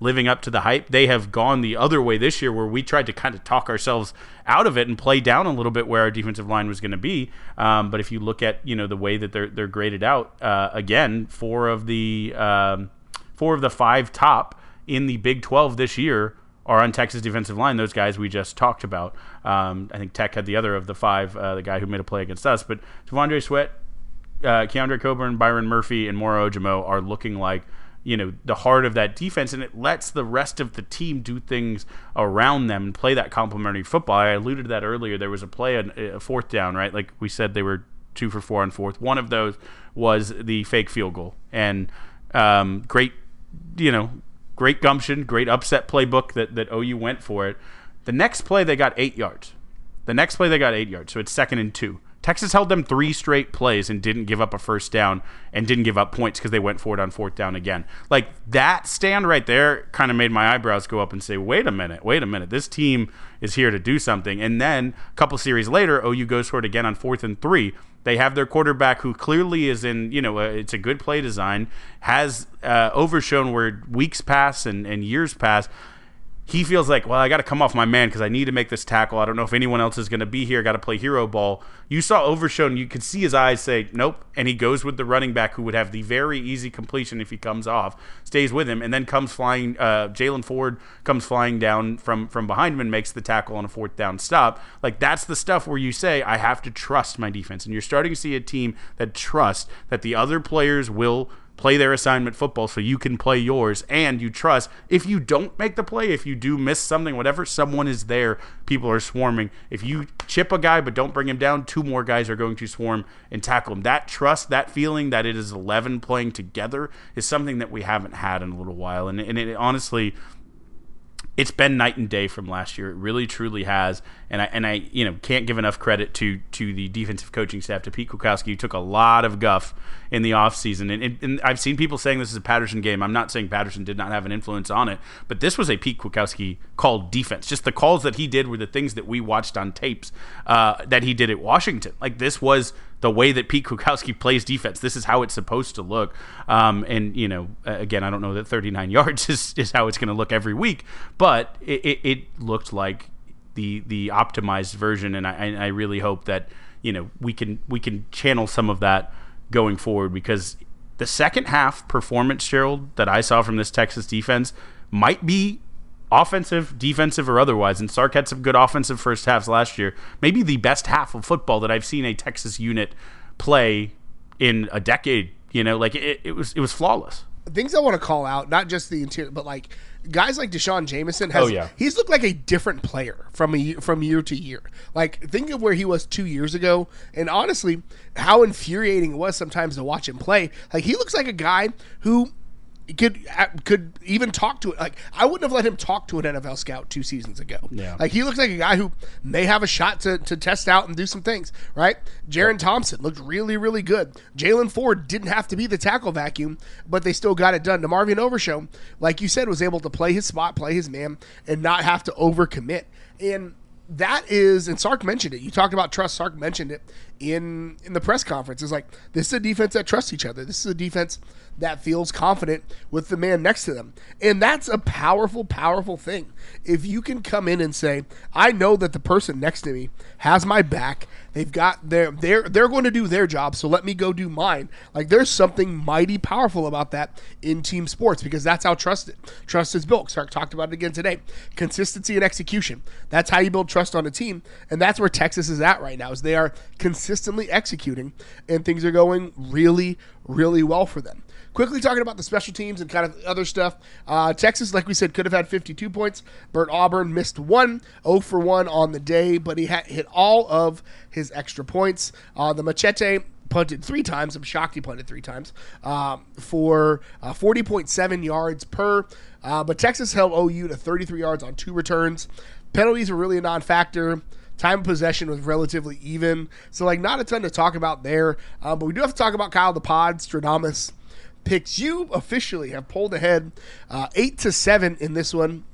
living up to the hype. They have gone the other way this year, where we tried to kind of talk ourselves out of it and play down a little bit where our defensive line was going to be. Um, but if you look at you know the way that they're they're graded out, uh, again, four of the um, four of the five top in the Big Twelve this year are on Texas defensive line. Those guys we just talked about. Um, I think Tech had the other of the five, uh, the guy who made a play against us. But T'Vondre Sweat, uh, Keondre Coburn, Byron Murphy, and Moro Ojomo are looking like you know the heart of that defense and it lets the rest of the team do things around them and play that complementary football i alluded to that earlier there was a play a fourth down right like we said they were two for four on fourth. One of those was the fake field goal, and um, great, you know, great gumption, great upset playbook that that OU went for it. The next play they got eight yards. The next play they got eight yards, so it's second and two. Texas held them three straight plays and didn't give up a first down and didn't give up points because they went for it on fourth down again. Like that stand right there kind of made my eyebrows go up and say, wait a minute, wait a minute. This team is here to do something. And then a couple series later, OU goes for it again on fourth and three. They have their quarterback who clearly is in, you know, uh, it's a good play design, has uh, overshown where weeks pass and, and years pass he feels like, well, I got to come off my man because I need to make this tackle. I don't know if anyone else is going to be here. Got to play hero ball. You saw Overshown. You could see his eyes say, nope. And he goes with the running back who would have the very easy completion if he comes off, stays with him, and then comes flying. Uh, Jaylan Ford comes flying down from, from behind him and makes the tackle on a fourth down stop. Like, that's the stuff where you say, I have to trust my defense. And you're starting to see a team that trusts that the other players will – play their assignment football so you can play yours and you trust. If you don't make the play if you do miss something whatever someone is there. People are swarming. If you chip a guy but don't bring him down two more guys are going to swarm and tackle him. That trust that feeling that it is 11 playing together is something that we haven't had in a little while. And, and it honestly it's been night and day from last year. It really truly has, and I and I you know can't give enough credit to to the defensive coaching staff to Pete Kwiatkowski, who took a lot of guff in the offseason. And, and, and I've seen people saying this is a Patterson game. I'm not saying Patterson did not have an influence on it, but this was a Pete Kwiatkowski called defense. Just the calls that he did were the things that we watched on tapes uh, that he did at Washington. Like this was the way that Pete Kukowski plays defense. This is how it's supposed to look. Um, and you know, again, I don't know that 39 yards is, is how it's going to look every week, but it, it, it, looked like the the optimized version, and I, I really hope that you know we can we can channel some of that going forward because the second half performance, Gerald, that I saw from this Texas defense might be offensive, defensive, or otherwise. And Sark had some good offensive first halves last year. Maybe the best half of football that I've seen a Texas unit play in a decade. You know, like it, it was it was flawless. Things I want to call out, not just the interior, but like guys like D'Shawn Jamison has. Oh, yeah. He's looked like a different player from a from year to year. Like think of where he was two years ago, and honestly, how infuriating it was sometimes to watch him play. Like he looks like a guy who could uh, could even talk to it. Like I wouldn't have let him talk to an NFL scout two seasons ago. Yeah. Like he looks like a guy who may have a shot to, to test out and do some things. Right. Jerrin Thompson looked really really good. Jaylan Ford didn't have to be the tackle vacuum, but they still got it done. DeMarvion Overshown, like you said, was able to play his spot, play his man, and not have to overcommit. And that is, and Sark mentioned it. You talked about trust. Sark mentioned it in in the press conference. It's like this is a defense that trusts each other. This is a defense that feels confident with the man next to them. And that's a powerful, powerful thing. If you can come in and say, I know that the person next to me has my back. They've got their they're they're going to do their job, so let me go do mine. Like there's something mighty powerful about that in team sports because that's how trust trust is built. Sark talked about it again today. Consistency and execution. That's how you build trust on a team, and that's where Texas is at right now. Is they are consistently executing, and things are going really, really well for them. Quickly talking about the special teams and kind of other stuff. Uh, Texas, like we said, could have had 52 points. Bert Auburn missed one, 0 for 1 on the day, but he hit all of his extra points. Uh, the Machete punted three times. I'm shocked he punted three times um, for uh, 40.7 yards per. Uh, but Texas held OU to 33 yards on two returns. Penalties were really a non factor. Time of possession was relatively even. So, like, not a ton to talk about there. Uh, but we do have to talk about Kyle the Pod, Stradamus picks. You officially have pulled ahead uh, eight to seven in this one.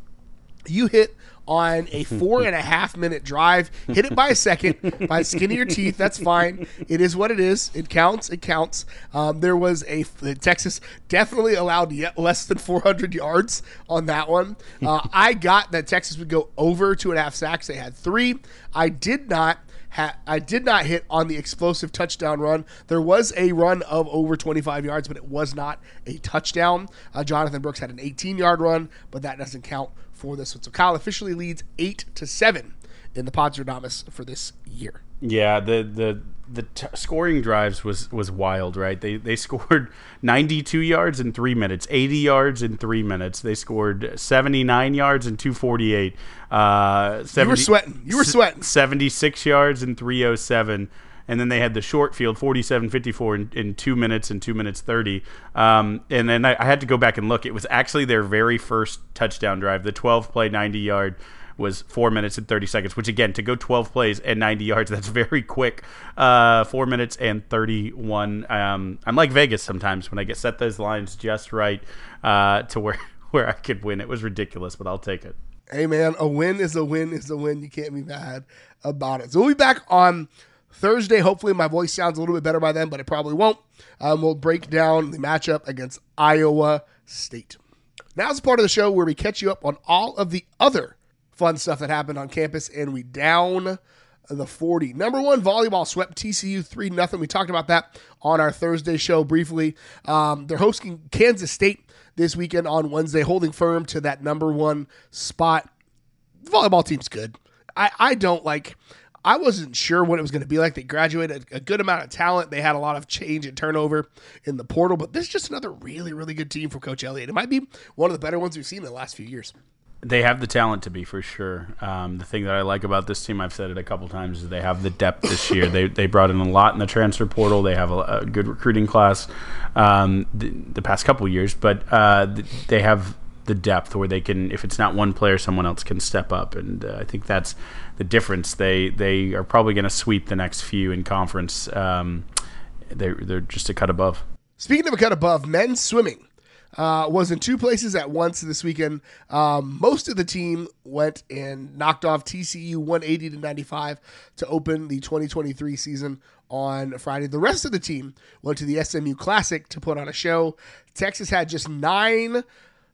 You hit on a four and a half minute drive. Hit it by a second by skin of your teeth. That's fine. It is what it is. It counts. It counts. Um, there was a Texas definitely allowed yet less than 400 yards on that one. Uh, I got that Texas would go over two and a half sacks. They had three. I did not Ha- I did not hit on the explosive touchdown run. There was a run of over 25 yards, but it was not a touchdown. Uh, Jonathan Brooks had an 18 yard run, but that doesn't count for this one. So Kyle officially leads eight to seven in the Podstrodamus for this year. Yeah, the the the t- scoring drives was was wild, right? They they scored 92 yards in 3 minutes, 80 yards in 3 minutes. They scored 79 yards in 248. Uh 70, you were sweating. You were sweating. 76 yards in 307 and then they had the short field 47-54 in, in two minutes and two minutes 30. Um, and then I, I had to go back and look. It was actually their very first touchdown drive, the 12 play 90 yard was four minutes and 30 seconds, which again, to go 12 plays and 90 yards, that's very quick. Uh, four minutes and 31. Um, I'm like Vegas sometimes when I get set those lines just right uh, to where, where I could win. It was ridiculous, but I'll take it. Hey, man, a win is a win is a win. You can't be mad about it. So we'll be back on Thursday. Hopefully, my voice sounds a little bit better by then, but it probably won't. Um, we'll break down the matchup against Iowa State. Now's the part of the show where we catch you up on all of the other fun stuff that happened on campus, and we down the 40. Number one, volleyball swept TCU 3 0. We talked about that on our Thursday show briefly. Um, they're hosting Kansas State this weekend on Wednesday, holding firm to that number one spot. The volleyball team's good. I, I don't like. I wasn't sure what it was going to be like. They graduated a good amount of talent. They had a lot of change and turnover in the portal, but this is just another really, really good team from Coach Elliott. It might be one of the better ones we've seen in the last few years. They have the talent to be for sure. Um, the thing that I like about this team, I've said it a couple times, is they have the depth this year. they they brought in a lot in the transfer portal. They have a, a good recruiting class um, the, the, past couple years, but uh, they have the depth where they can, if it's not one player, someone else can step up, and uh, I think that's the difference. They they are probably going to sweep the next few in conference. Um, they're they're just a cut above. Speaking of a cut above, men's swimming uh, was in two places at once this weekend. Um, most of the team went and knocked off TCU 180 to 95 to open the 2023 season on Friday. The rest of the team went to the SMU Classic to put on a show. Texas had just nine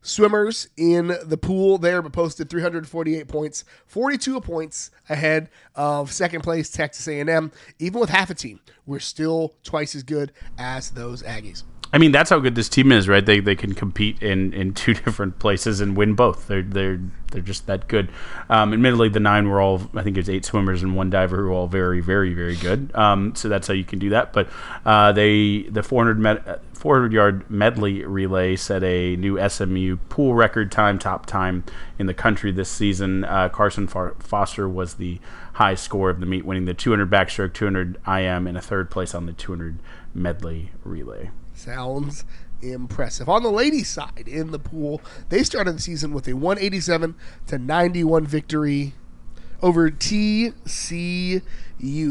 swimmers in the pool there, but posted 348 points, 42 points ahead of second place Texas A&M. Even with half a team, we're still twice as good as those Aggies. I mean, that's how good this team is, right? They, they can compete in, in two different places and win both. They're they're they're just that good. Um, admittedly, the nine were all I think there's eight swimmers and one diver who are all very very very good. Um, so that's how you can do that. But uh, they the 400 met, 400 yard medley relay set a new SMU pool record time, top time in the country this season. Uh, Carson Foster was the high score of the meet, winning the 200 backstroke, 200 IM, and a third place on the 200 medley relay. Sounds impressive. On the ladies' side in the pool, they started the season with a 187 to 91 victory over TCU.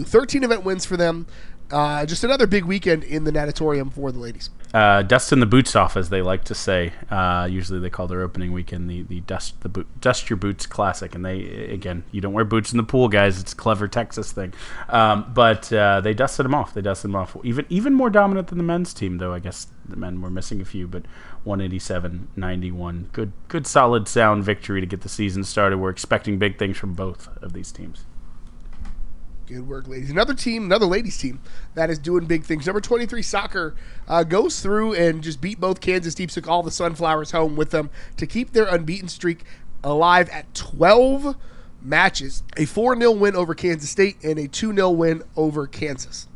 13 event wins for them. Uh, just another big weekend in the natatorium for the ladies. Uh, dusting the boots off, as they like to say. Uh, usually, they call their opening weekend the, the dust the boot, dust your boots classic. And they again, you don't wear boots in the pool, guys. It's a clever Texas thing. Um, but uh, they dusted them off. They dusted them off. Even even more dominant than the men's team, though. I guess the men were missing a few, but 187-91. Good good solid sound victory to get the season started. We're expecting big things from both of these teams. Good work, ladies. Another team, another ladies team that is doing big things. Number 23 soccer uh, goes through and just beat both Kansas teams, took all the Sunflowers home with them to keep their unbeaten streak alive at 12 matches. A 4 0 win over Kansas State and a 2 0 win over Kansas.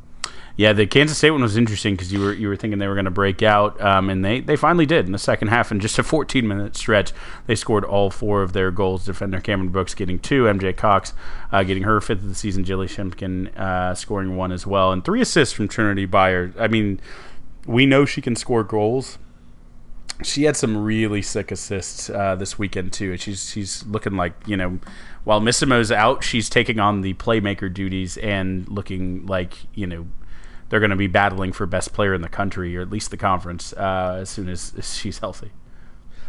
Yeah, the Kansas State one was interesting because you were you were thinking they were going to break out, um, and they, they finally did in the second half. In just a 14 minute stretch, they scored all four of their goals. Defender Cameron Brooks getting two, MJ Cox uh, getting her fifth of the season, Jilly Shimkin uh, scoring one as well, and three assists from Trinity Byers. I mean, we know she can score goals. She had some really sick assists uh, this weekend too. She's she's looking like you know, while Missimo's out, she's taking on the playmaker duties and looking like you know they're going to be battling for best player in the country or at least the conference uh, as soon as, as she's healthy.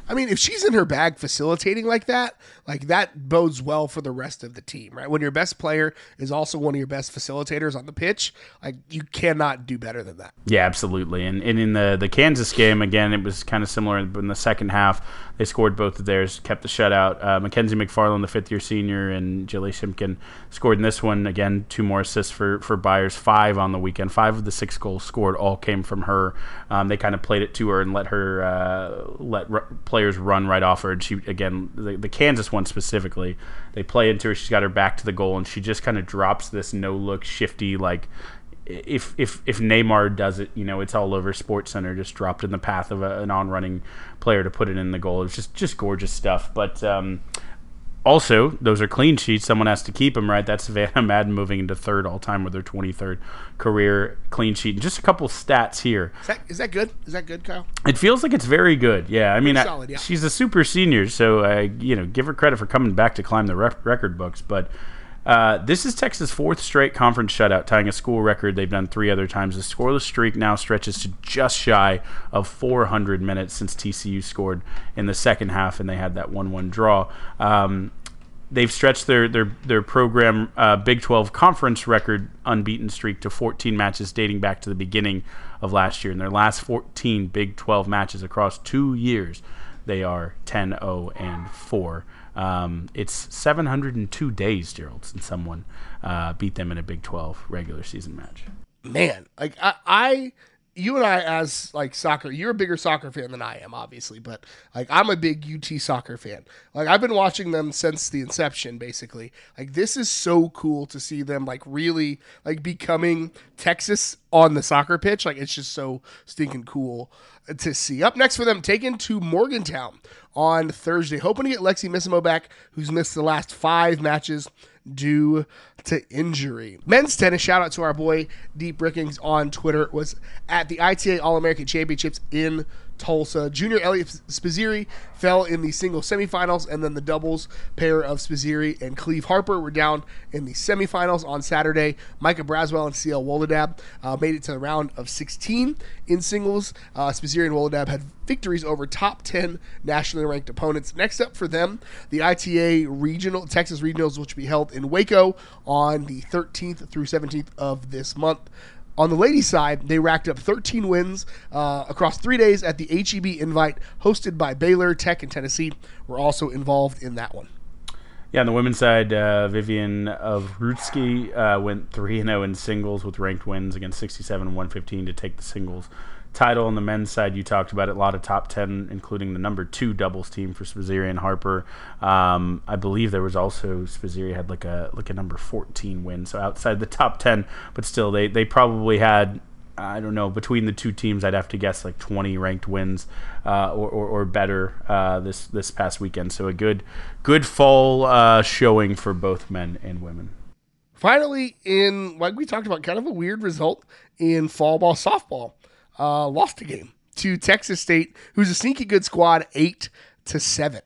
I mean, if she's in her bag facilitating like that, like that bodes well for the rest of the team, right? When your best player is also one of your best facilitators on the pitch, like you cannot do better than that. Yeah, absolutely. And, and in the the Kansas game, again, it was kind of similar in the second half. They scored both of theirs, kept the shutout. Uh, Mackenzie McFarland, the fifth year senior, and Jilly Shimkin scored in this one. Again, two more assists for, for Byers, five on the weekend. Five of the six goals scored all came from her. Um, they kind of played it to her and let her uh, let r- players run right off her. And she, again, the, the Kansas one specifically, they play into her. She's got her back to the goal, and she just kind of drops this no look, shifty, like if if if Neymar does it, you know, it's all over Sports Center, just dropped in the path of a, an on running player to put it in the goal. It's just just gorgeous stuff. But um, also, those are clean sheets. Someone has to keep them, right? That's Savannah Madden moving into third all time with her 23rd career clean sheet. And just a couple stats here. Is that, is that good? Is that good, Kyle? It feels like it's very good. Yeah, I mean, solid, yeah. she's a super senior, so I, you know, give her credit for coming back to climb the rec- record books. But uh, this is Texas' fourth straight conference shutout, tying a school record they've done three other times. The scoreless streak now stretches to just shy of 400 minutes since TCU scored in the second half, and they had that one-one draw. Um, they've stretched their their their program uh, Big 12 conference record unbeaten streak to 14 matches dating back to the beginning of last year. In their last 14 Big 12 matches across two years, they are 10-0 and 4. Um, it's 702 days, Gerald, since someone uh, beat them in a Big 12 regular season match. man like I, I you and i as like soccer you're a bigger soccer fan than i am obviously but like i'm a big ut soccer fan. Like i've been watching them since the inception basically. Like this is so cool to see them like really like becoming texas on the soccer pitch. Like it's just so stinking cool to see. Up next for them taken to morgantown on thursday hoping to get lexi missimo back who's missed the last five matches due to injury. Men's tennis, shout out to our boy Deep Brickings on Twitter, was at the ITA All American Championships in Tulsa. Junior Eliot Spizzirri fell in the single semifinals, and then the doubles pair of Spizzirri and Cleve Harper were down in the semifinals on Saturday. Micah Braswell and Siem Woldeab uh, made it to the round of 16 in singles. Uh, and Woldeab had victories over top 10 nationally ranked opponents. Next up for them, the ITA regional Texas regionals, which will be held in Waco on the 13th through 17th of this month. On the ladies' side, they racked up 13 wins uh, across three days at the HEB Invite, hosted by Baylor, Tech, and Tennessee. Were also involved in that one. Yeah, on the women's side, uh, Vivian Ovrootsky uh, went 3 0 in singles with ranked wins against 67 and 115 to take the singles title. On the men's side, you talked about it, a lot of top 10, including the number two doubles team for Spizzirri and Harper. Um, I believe there was also, Spizzirri had like a like a number 14 win, so outside the top 10, but still, they, they probably had. I don't know. Between the two teams, I'd have to guess like 20 ranked wins uh, or, or, or better uh, this this past weekend. So a good good fall uh, showing for both men and women. Finally, in like we talked about, kind of a weird result in fall ball softball. Uh, lost a game to Texas State, who's a sneaky good squad, eight to seven.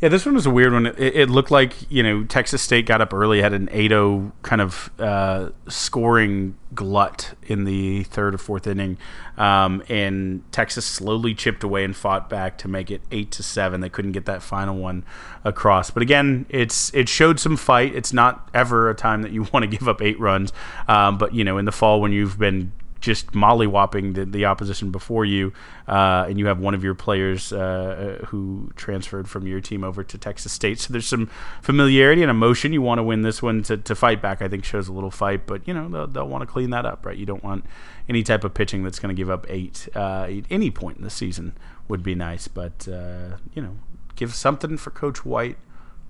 Yeah, this one was a weird one. It, it looked like you know Texas State got up early, had an 8-0 kind of uh, scoring glut in the third or fourth inning, um, and Texas slowly chipped away and fought back to make it eight to seven. They couldn't get that final one across, but again, it's it showed some fight. It's not ever a time that you want to give up eight runs, um, but you know in the fall when you've been just mollywhopping the, the opposition before you, uh, and you have one of your players uh, who transferred from your team over to Texas State. So there's some familiarity and emotion. You want to win this one to, to fight back. I think shows a little fight, but you know they'll, they'll want to clean that up, right? You don't want any type of pitching that's going to give up eight uh, at any point in the season would be nice, but uh, you know give something for Coach White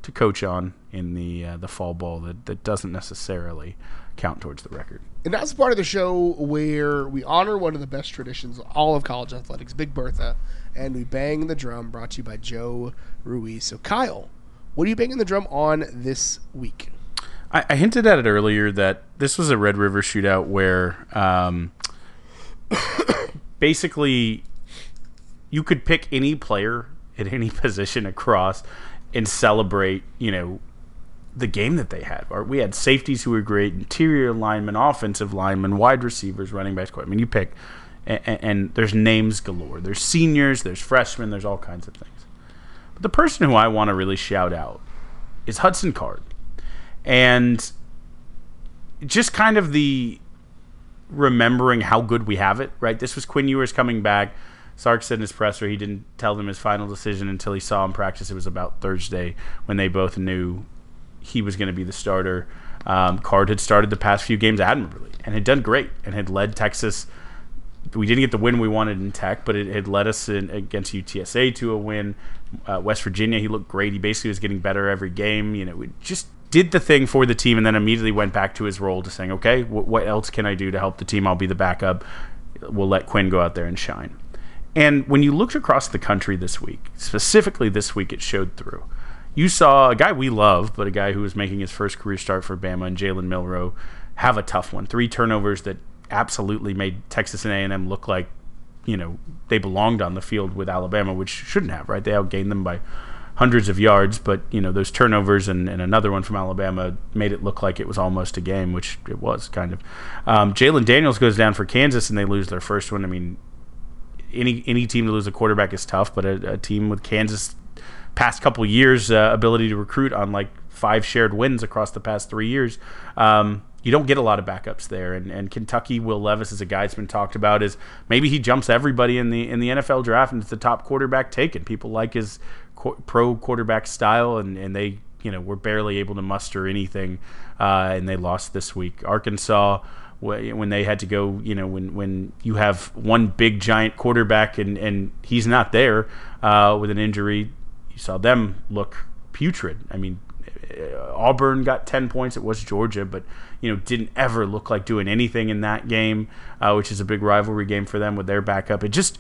to coach on in the uh, the fall ball that, that doesn't necessarily count towards the record. And that's part of the show where we honor one of the best traditions all of college athletics, Big Bertha, and we bang the drum. Brought to you by Joe Ruiz. So, Kyle, what are you banging the drum on this week? I, I hinted at it earlier that this was a Red River shootout where um, basically you could pick any player at any position across and celebrate, you know, the game that they had. We had safeties who were great, interior linemen, offensive linemen, wide receivers, running backs. I mean, you pick, and, and, there's names galore. There's seniors, there's freshmen, there's all kinds of things. But the person who I want to really shout out is Hudson Card, and just kind of the remembering how good we have it. Right, this was Quinn Ewers coming back. Sark said in his presser he didn't tell them his final decision until he saw him practice. It was about Thursday when they both knew he was going to be the starter. Um, Card had started the past few games admirably and had done great and had led Texas. We didn't get the win we wanted in Tech, but it had led us in, against UTSA to a win. Uh, West Virginia, he looked great. He basically was getting better every game. You know, we just did the thing for the team and then immediately went back to his role to saying, okay, wh- what else can I do to help the team? I'll be the backup. We'll let Quinn go out there and shine. And when you looked across the country this week, specifically this week, it showed through. You saw a guy we love, but a guy who was making his first career start for Bama and Jalen Milroe have a tough one. Three turnovers that absolutely made Texas and A&M look like you know they belonged on the field with Alabama, which shouldn't have, right? They outgained them by hundreds of yards, but you know those turnovers and, and another one from Alabama made it look like it was almost a game, which it was kind of. Um, Jalon Daniels goes down for Kansas and they lose their first one. I mean, any any team to lose a quarterback is tough, but a, a team with Kansas past couple years uh, ability to recruit on like five shared wins across the past three years. Um, you don't get a lot of backups there. And, and Kentucky, Will Levis is a guy that's been talked about is maybe he jumps everybody in the in the NFL draft and it's the top quarterback taken. People like his pro quarterback style, and, and they you know were barely able to muster anything, uh, and they lost this week. Arkansas when they had to go, you know, when when you have one big giant quarterback and and he's not there uh, with an injury, you saw them look putrid. I mean, uh, Auburn got 10 points. It was Georgia, but you know didn't ever look like doing anything in that game, uh, which is a big rivalry game for them with their backup. It just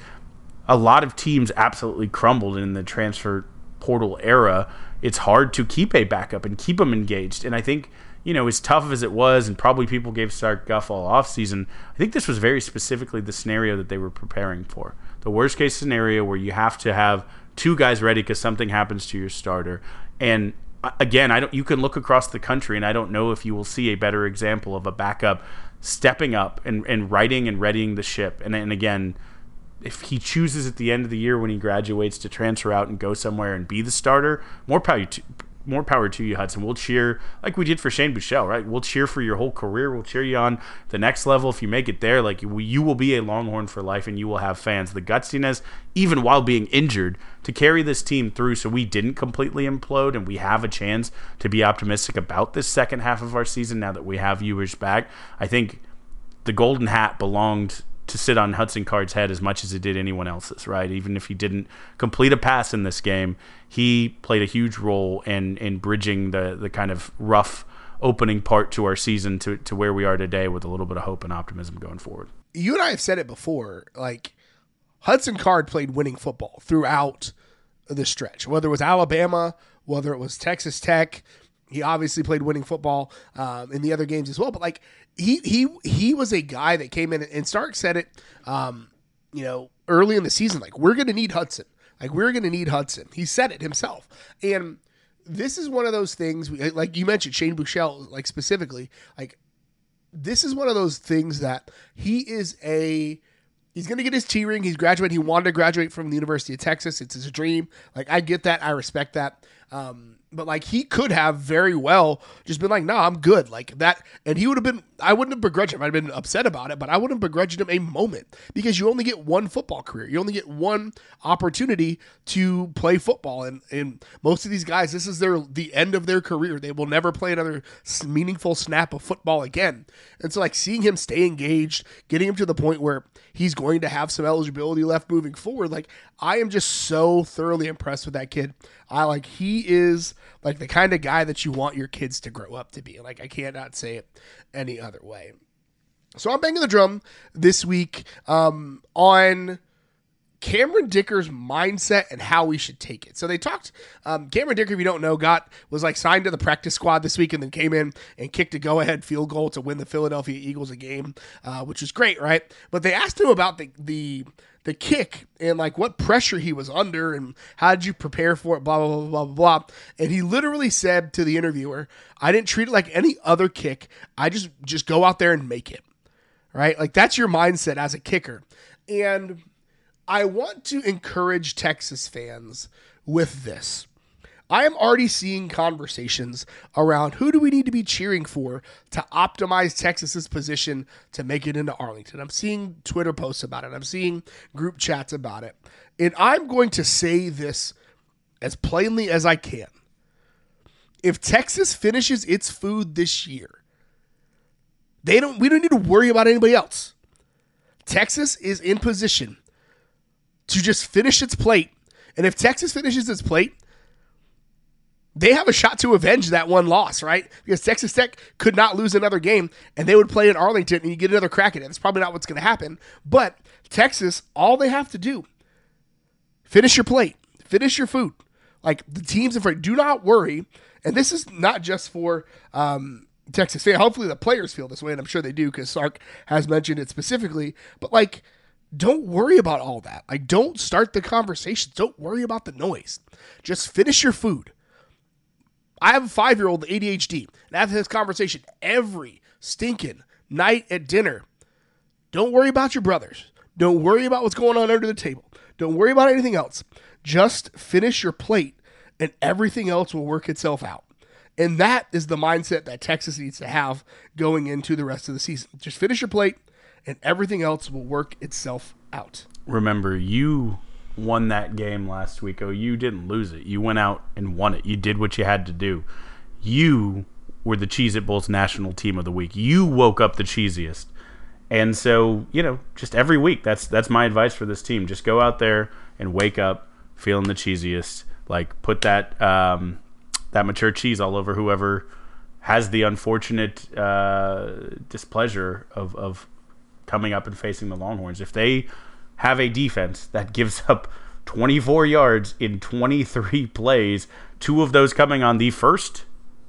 a lot of teams absolutely crumbled in the transfer portal era. It's hard to keep a backup and keep them engaged, and I think you know, as tough as it was, and probably people gave Sark guff all off season, I think this was very specifically the scenario that they were preparing for. The worst case scenario where you have to have two guys ready because something happens to your starter. And uh, again, I don't. You can look across the country, and I don't know if you will see a better example of a backup stepping up and, and righting and readying the ship. And, and again, if he chooses at the end of the year when he graduates to transfer out and go somewhere and be the starter, more power to, more power to you, Hudson. We'll cheer like we did for Shane Buechele, right? We'll cheer for your whole career. We'll cheer you on the next level if you make it there. Like you will be a Longhorn for life, and you will have fans. The gutsiness, even while being injured, to carry this team through, so we didn't completely implode, and we have a chance to be optimistic about this second half of our season now that we have Ewers back. I think the golden hat belonged to sit on Hudson Card's head as much as it did anyone else's, right? Even if he didn't complete a pass in this game, he played a huge role in in bridging the the kind of rough opening part to our season to to where we are today with a little bit of hope and optimism going forward. You and I have said it before, like Hudson Card played winning football throughout the stretch, whether it was Alabama, whether it was Texas Tech. He obviously played winning football um, in the other games as well. But like he he he was a guy that came in and Sark said it, um, you know, early in the season. Like we're going to need Hudson. Like we're going to need Hudson. He said it himself. And this is one of those things. Like you mentioned, Shane Buechele, like specifically, like this is one of those things that he is a he's going to get his T ring. He's graduating. He wanted to graduate from the University of Texas. It's his dream. Like I get that. I respect that. Um, but like he could have very well just been like, "No, nah, I'm good." Like that, and he would have been. I wouldn't have begrudged him. I'd have been upset about it, but I wouldn't have begrudged him a moment because you only get one football career. You only get one opportunity to play football, and and most of these guys, this is their the end of their career. They will never play another meaningful snap of football again. And so, like seeing him stay engaged, getting him to the point where he's going to have some eligibility left moving forward, like I am just so thoroughly impressed with that kid. I like he is like the kind of guy that you want your kids to grow up to be. Like I cannot say it any other way. So I'm banging the drum this week um, on Cameron Dicker's mindset and how we should take it. So they talked. Um, Cameron Dicker, if you don't know, got was like signed to the practice squad this week and then came in and kicked a go-ahead field goal to win the Philadelphia Eagles a game, uh, which is great, right? But they asked him about the the the kick and like what pressure he was under and how did you prepare for it, blah, blah, blah, blah, blah. And he literally said to the interviewer, I didn't treat it like any other kick. I just just go out there and make it. Right? Like that's your mindset as a kicker. And I want to encourage Texas fans with this. I am already seeing conversations around who do we need to be cheering for to optimize Texas's position to make it into Arlington. I'm seeing Twitter posts about it. I'm seeing group chats about it. And I'm going to say this as plainly as I can. If Texas finishes its food this year, they don't we don't need to worry about anybody else. Texas is in position to just finish its plate. And if Texas finishes its plate, they have a shot to avenge that one loss, right? Because Texas Tech could not lose another game and they would play in Arlington and you get another crack at it. That's probably not what's going to happen. But Texas, all they have to do, finish your plate, finish your food, Like the teams in front, do not worry. And this is not just for um, Texas fan. Hopefully the players feel this way, and I'm sure they do because Sark has mentioned it specifically. But like, don't worry about all that. Like, don't start the conversation. Don't worry about the noise. Just finish your food. I have a five year old ADHD, and have this conversation every stinking night at dinner. Don't worry about your brothers. Don't worry about what's going on under the table. Don't worry about anything else. Just finish your plate, and everything else will work itself out. And that is the mindset that Texas needs to have going into the rest of the season. Just finish your plate, and everything else will work itself out. Remember, you won that game last week. Oh, you didn't lose it. You went out and won it. You did what you had to do. You were the Cheez It Bowls national team of the week. You woke up the cheesiest. And so, you know, just every week, that's that's my advice for this team. Just go out there and wake up feeling the cheesiest. Like put that um, that mature cheese all over whoever has the unfortunate uh, displeasure of, of coming up and facing the Longhorns. If they have a defense that gives up 24 yards in 23 plays, two of those coming on the first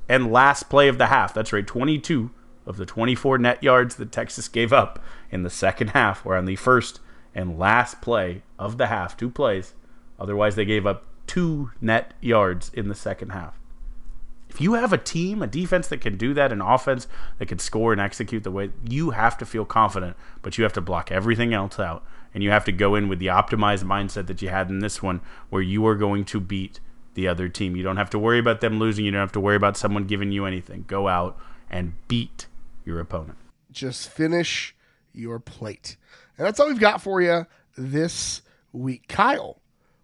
and last play of the half. That's right, 22 of the 24 net yards that Texas gave up in the second half were on the first and last play of the half, two plays. Otherwise, they gave up two net yards in the second half. If you have a team, a defense that can do that, an offense that can score and execute the way you have to feel confident, but you have to block everything else out. And you have to go in with the optimized mindset that you had in this one, where you are going to beat the other team. You don't have to worry about them losing. You don't have to worry about someone giving you anything. Go out and beat your opponent. Just finish your plate. And that's all we've got for you this week. Kyle,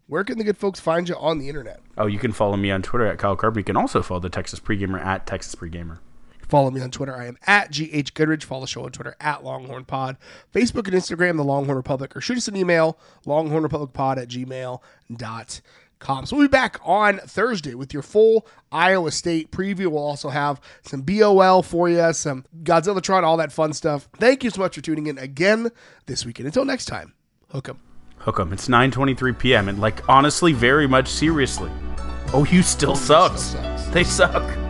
where can the good folks find you on the internet? Oh, you can follow me on Twitter at Kyle Carpenter. You can also follow the Texas Pregamer at Texas Pregamer. Follow me on Twitter. I am at GH Goodridge. Follow the show on Twitter at Longhorn Pod. Facebook and Instagram, The Longhorn Republic, or shoot us an email, longhornrepublicpod at gmail.com. So we'll be back on Thursday with your full Iowa State preview. We'll also have some BOL for you, some Godzilla Tron, all that fun stuff. Thank you so much for tuning in again this weekend. Until next time, hook 'em. Hook 'em. It's 9:23 p.m. and like honestly, very much seriously, oh, OU still oh, sucks. sucks. They suck.